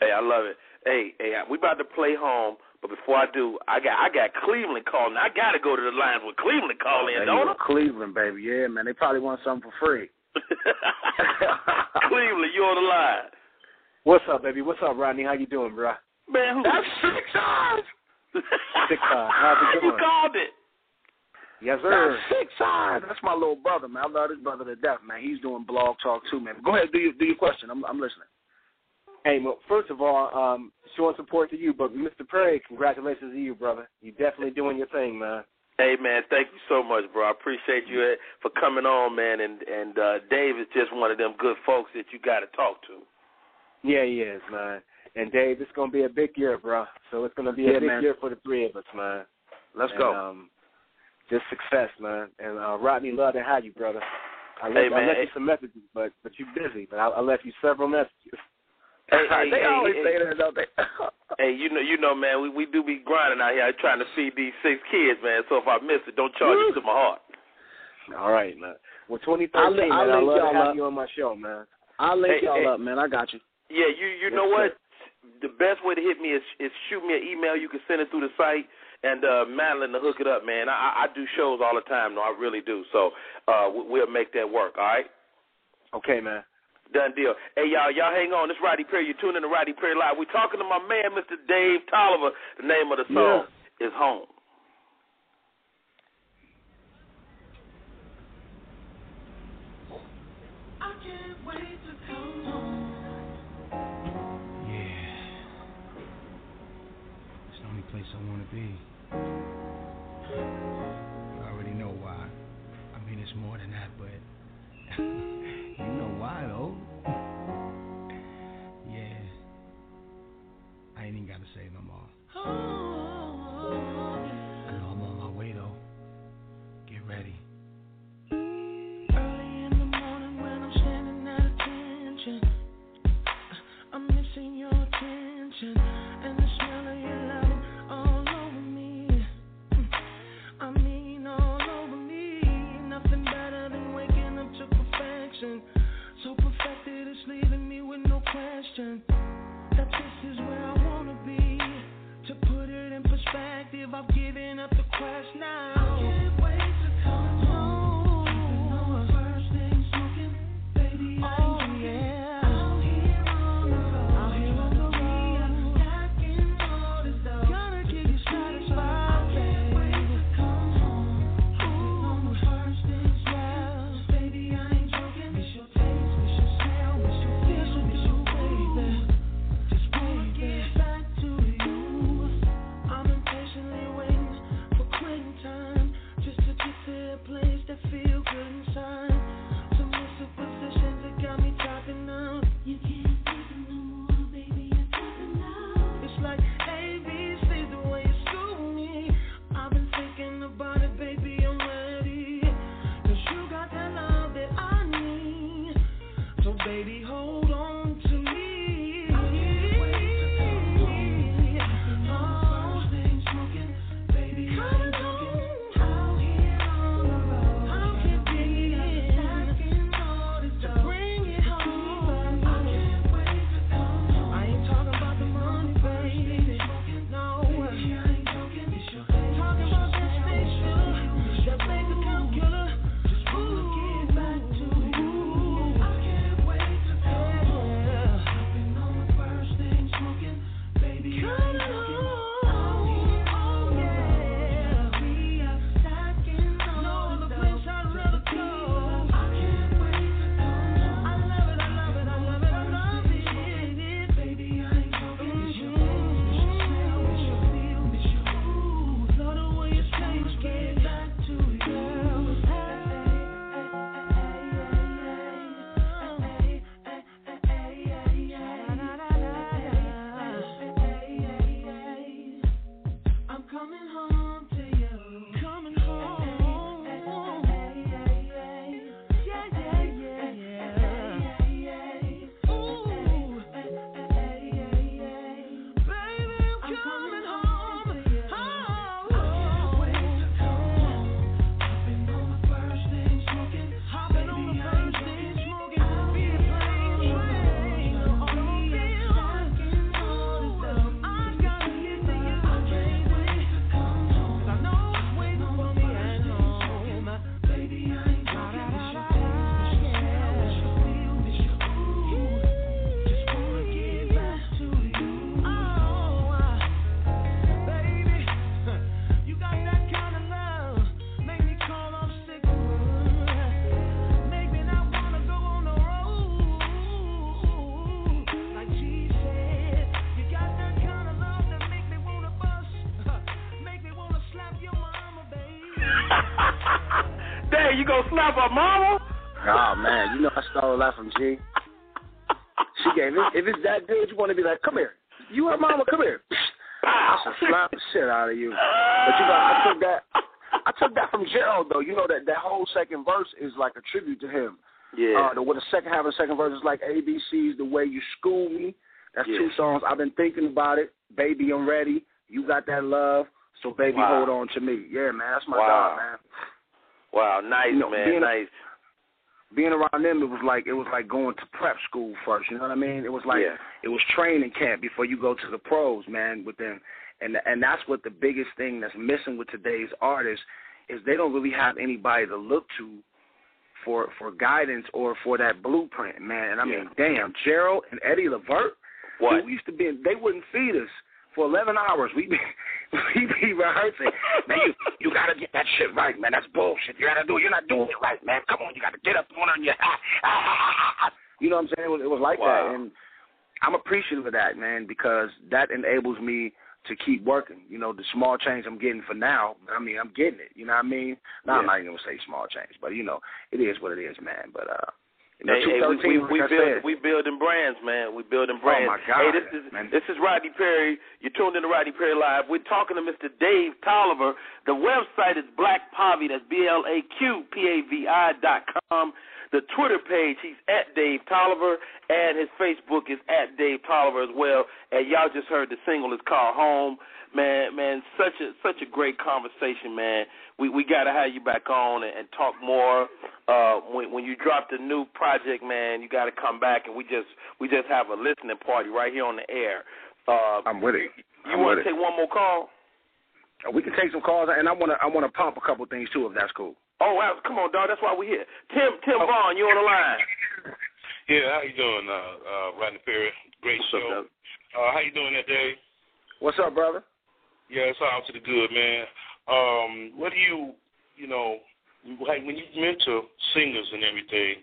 Hey, I love it. Hey, hey, we about to play home, but before I do, I got I got Cleveland calling. I got to go to the lines with Cleveland calling, Hey, don't you Cleveland, baby. Yeah, man. They probably want something for free. Cleveland, you on the line? What's up, baby? What's up, Rodney? How you doing, bro? Man, who? That's six eyes. Six eyes. How's it you called it. Yes, sir. That's six eyes. That's my little brother, man. I love this brother to death, man. He's doing blog talk too, man. Go ahead, do your do your question. I'm I'm listening. Hey, well, first of all, um, showing support to you, but Mr. Perry, congratulations to you, brother. You're definitely doing your thing, man. Hey man, thank you so much, bro. I appreciate you uh, for coming on, man. And and uh, Dave is just one of them good folks that you got to talk to. Yeah, he is, man. And Dave, it's gonna be a big year, bro. So it's gonna be Yeah, a big man. year for the three of us, man. Let's And, go. Um, just success, man. And uh, Rodney, love to have you, brother. I left, Hey, I left hey- you some messages, but but you're busy. But I, I left you several messages. Hey, hey, they hey, always hey, say that, don't they? Hey, you know, you know, man, we we do be grinding out here trying to feed these six kids, man. So if I miss it, don't charge it to my heart. All right, man. Well, 2013, I'll man. I'll I link love y'all have up. you on my show, man. I'll link Hey, y'all hey. up, man. I got you. Yeah, you you Yes, know sir. what? The best way to hit me is is shoot me an email. You can send it through the site, and uh, Madeline to hook it up, man. I, I I do shows all the time, no, I really do. So uh, we'll make that work. All right. Okay, man. Done deal. Hey, y'all, y'all hang on. This is Rodney Perry. You're tuning in to Rodney Perry Live. We're talking to my man, Mr. Dave Tolliver. The name of the song is Home. G. She gave it. If it's that good, you want to be like, come here. You her mama, come here. I should slap the shit out of you. But you know, I took that. I took that from Gerald though. You know that that whole second verse is like a tribute to him. Yeah. Uh, the, what the second half of the second verse is like ABC's The Way You School Me. That's Yeah. two songs. I've been thinking about it. Baby, I'm ready. You got that love. So baby, Wow. hold on to me. Yeah, man, that's my Wow. dog, man. Wow, nice You know, man, nice. Being around them, it was like it was like going to prep school first. You know what I mean? It was like Yeah. it was training camp before you go to the pros, man. With them, and and that's what the biggest thing that's missing with today's artists is they don't really have anybody to look to for for guidance or for that blueprint, man. And I mean, damn, Gerald and Eddie Levert, What? we used to be. They wouldn't feed us for eleven hours. We be we be rehearsing. Man, you you gotta get that shit right, man. That's bullshit. You gotta do. it. You're not doing it right, man. Come on, you gotta get up on on your. You know what I'm saying? It was, it was like Wow. that, and I'm appreciative of that, man, because that enables me to keep working. You know, the small change I'm getting for now, I mean, I'm getting it. You know what I mean? Now I'm not even gonna say small change, but you know, it is what it is, man. But uh, know, Hey, hey, we, 213, we, we build, we building brands, man. We building Oh, brands. my God, hey, this is man. this is Rodney Perry. You're tuned in to Rodney Perry Live. We're talking to Mr. Dave Tolliver. The website is Black Poverty. That's B L A Q P A V I dot com. The Twitter page, he's at Dave Tolliver, and his Facebook is at Dave Tolliver as well. And y'all just heard the single is called Home. Man, man, such a such a great conversation, man. We we gotta have you back on and, and talk more. Uh, when when you drop the new project, man, you gotta come back and we just we just have a listening party right here on the air. Uh, I'm with it. you I'm want with to it. take one more call? Uh, We can take some calls, and I wanna I wanna pump a couple things too, if that's cool. Oh, wow, come on, dog. That's why we're here. Tim Tim Vaughn, you on the line? Yeah, how you doing, uh, uh, Rodney Perry? Great show. uh, how you doing that day? What's up, brother? Yeah, it's all to the good, man. Um, what do you, you know, like when you mentor singers and everything,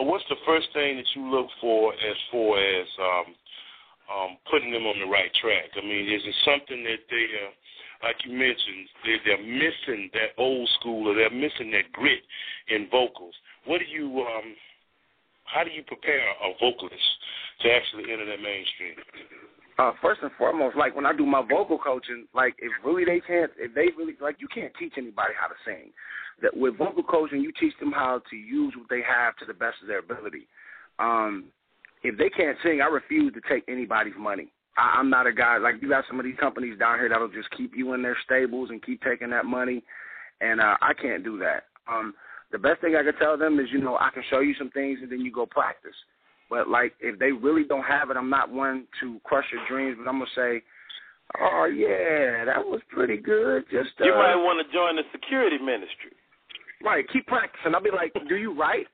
uh, what's the first thing that you look for as far as um, um, putting them on the right track? I mean, is it something that they, uh, like you mentioned, they, they're missing that old school or they're missing that grit in vocals? What do you, um, how do you prepare a vocalist to actually enter that mainstream? Uh, first and foremost, like when I do my vocal coaching, like if really they can't, if they really like, you can't teach anybody how to sing. That with vocal coaching, you teach them how to use what they have to the best of their ability. Um, if they can't sing, I refuse to take anybody's money. I, I'm not a guy like you got some of these companies down here that'll just keep you in their stables and keep taking that money, and uh, I can't do that. Um, the best thing I can tell them is, you know, I can show you some things and then you go practice. But like, if they really don't have it, I'm not one to crush your dreams. But I'm gonna say, oh yeah, that was pretty good. Just uh, You might want to join the security ministry. right, keep practicing. I'll be like, do you write?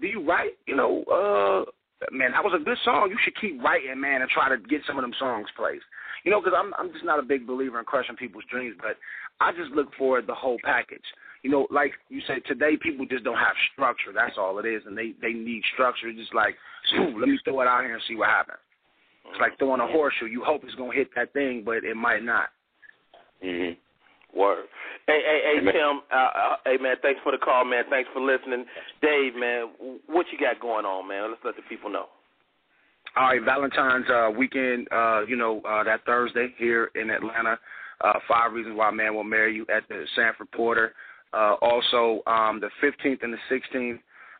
Do you write? You know, uh, man, that was a good song. You should keep writing, man, and try to get some of them songs placed. You know, because I'm I'm just not a big believer in crushing people's dreams, but I just look for the whole package. You know, like you said, today people just don't have structure. That's all it is, and they they need structure. Just like, let me throw it out here and see what happens. It's like throwing a horseshoe. You hope it's gonna hit that thing, but it might not. Mm-hmm. Word. Hey, hey, hey, Tim. Uh, uh, hey, man. Thanks for the call, man. Thanks for listening, Dave, man. What you got going on, man? Let's let the people know. All right, Valentine's uh, weekend. Uh, you know uh, that Thursday here in Atlanta. Uh, five reasons why a man will marry you at the Sanford Porter. Uh, also, um, the 15th and the 16th,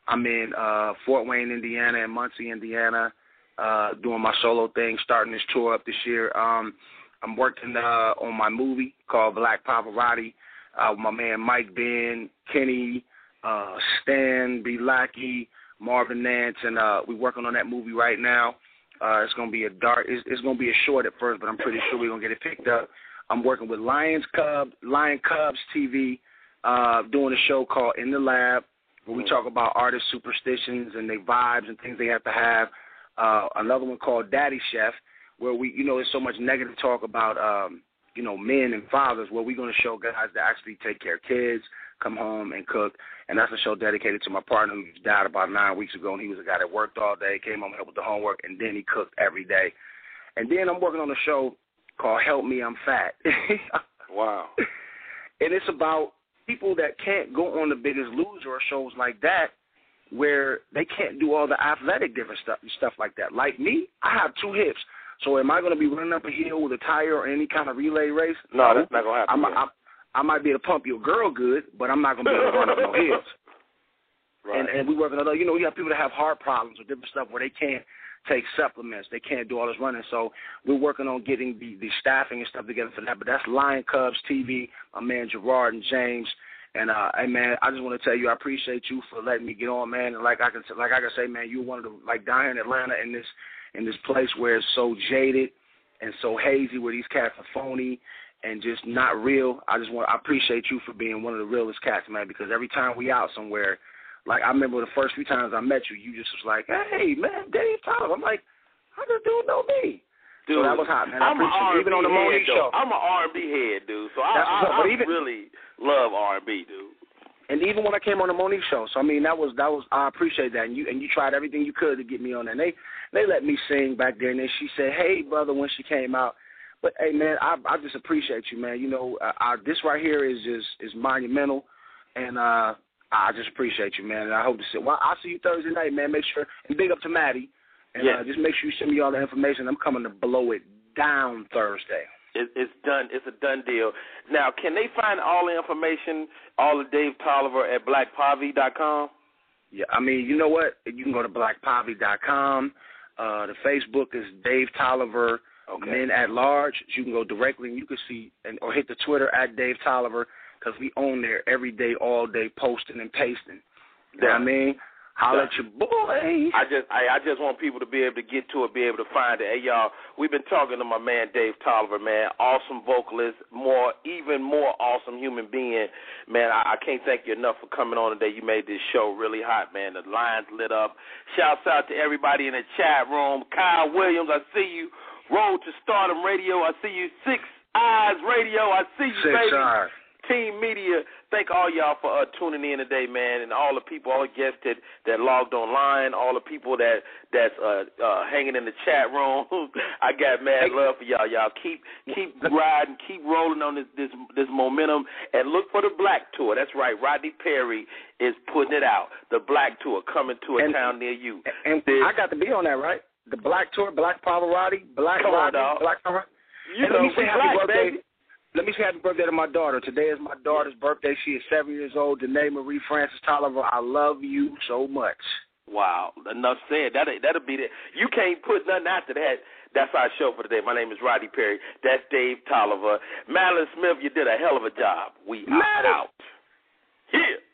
I'm in uh, Fort Wayne, Indiana, and Muncie, Indiana, uh, doing my solo thing, starting this tour up this year. Um, I'm working uh, on my movie called Black Pavarotti. Uh, with my man Mike Ben, Kenny, uh, Stan B. Lackey, Marvin Nance, and uh, we're working on that movie right now. Uh, it's gonna be a dark. It's, it's gonna be a short at first, but I'm pretty sure we're gonna get it picked up. I'm working with Lions Cub, Lion Cubs TV, uh, doing a show called In the Lab, where we talk about artist superstitions and their vibes and things they have to have. Uh, another one called Daddy Chef, where we, you know, there's so much negative talk about, um, you know, men and fathers, where we're going to show guys that actually take care of kids, come home and cook. And that's a show dedicated to my partner who died about nine weeks ago, and he was a guy that worked all day, came home, and helped with the homework, and then he cooked every day. And then I'm working on a show called Help Me, I'm Fat. Wow. and it's about people that can't go on the Biggest Loser or shows like that, where they can't do all the athletic different stuff stuff like that. Like me, I have two hips. So am I going to be running up a hill with a tire or any kind of relay race? No, that's not gonna happen. I'm, I'm, I might be able to pump your girl good, but I'm not going to be able to run up no hills. Right. And and we work on. You know, you have people that have heart problems or different stuff where they can't take supplements, they can't do all this running. So we're working on getting the the staffing and stuff together for that. But that's Lion Cubs TV, my man Gerard and James. And uh, hey man, I just want to tell you, I appreciate you for letting me get on, man. And like I can, like I can say, man, you're one of the like here in Atlanta in this in this place where it's so jaded and so hazy, where these cats are phony and just not real. I just want, I appreciate you for being one of the realest cats, man. Because every time we out somewhere, like I remember the first few times I met you, you just was like, hey man, Dave Tyler. I'm like, how does dude know me? Dude, so that was hot, man. I I'm an R&B even on the head, though. show. I'm an R&B head, dude. So I, That's I, up, I even- really love R&B, dude. And even when I came on the Mo'Nique show, so I mean that was that was I appreciate that, and you and you tried everything you could to get me on there. And they they let me sing back there, and then she said, "Hey, brother," when she came out. But hey, man, I I just appreciate you, man. You know, uh, I, this right here is just is monumental, and uh I just appreciate you, man. And I hope to see. Well, I'll see you Thursday night, man. Make sure and big up to Maddie, and Yeah. uh, just make sure you send me all the information. I'm coming to blow it down Thursday. It, it's done. It's a done deal. Now, can they find all the information, all of Dave Tolliver at blackpavi.com? Yeah, I mean, you know what? You can go to blackpoverty.com. Uh, the Facebook is Dave Tolliver Men at Large. You can go directly and you can see, and or hit the Twitter at Dave Tolliver because we own there every day, all day, posting and pasting. You know what I mean? Holla at your boy. I just I, I just want people to be able to get to it, be able to find it. Hey y'all, we've been talking to my man Dave Tolliver, man. Awesome vocalist, more even more awesome human being. Man, I, I can't thank you enough for coming on today. You made this show really hot, man. The lines lit up. Shouts out to everybody in the chat room. Kyle Williams, I see you. Road to Stardom Radio, I see you. Six Eyes Radio, I see you, Six baby. Eyes. Team Media, thank all y'all for uh, tuning in today, man, and all the people, all the guests that, that logged online, all the people that that's uh, uh, hanging in the chat room. I got mad love for y'all. Y'all keep keep riding, keep rolling on this this this momentum, and look for the Black Tour. That's right, Rodney Perry is putting it out. The Black Tour coming to a And- town near you. And I got to be on that, right? The Black Tour, Black Pavarotti, Black Rodney. Black Pavarotti. You and know, let me say happy black, birthday. baby. Let me say happy birthday to my daughter. Today is my daughter's birthday. She is seven years old. Danae Marie Francis Tolliver. I love you so much. Wow, enough said. That that'll be it. You can't put nothing after that. That's our show for today. My name is Rodney Perry. That's Dave Tolliver. Madeline Smith, you did a hell of a job. We Madeline. out. Here.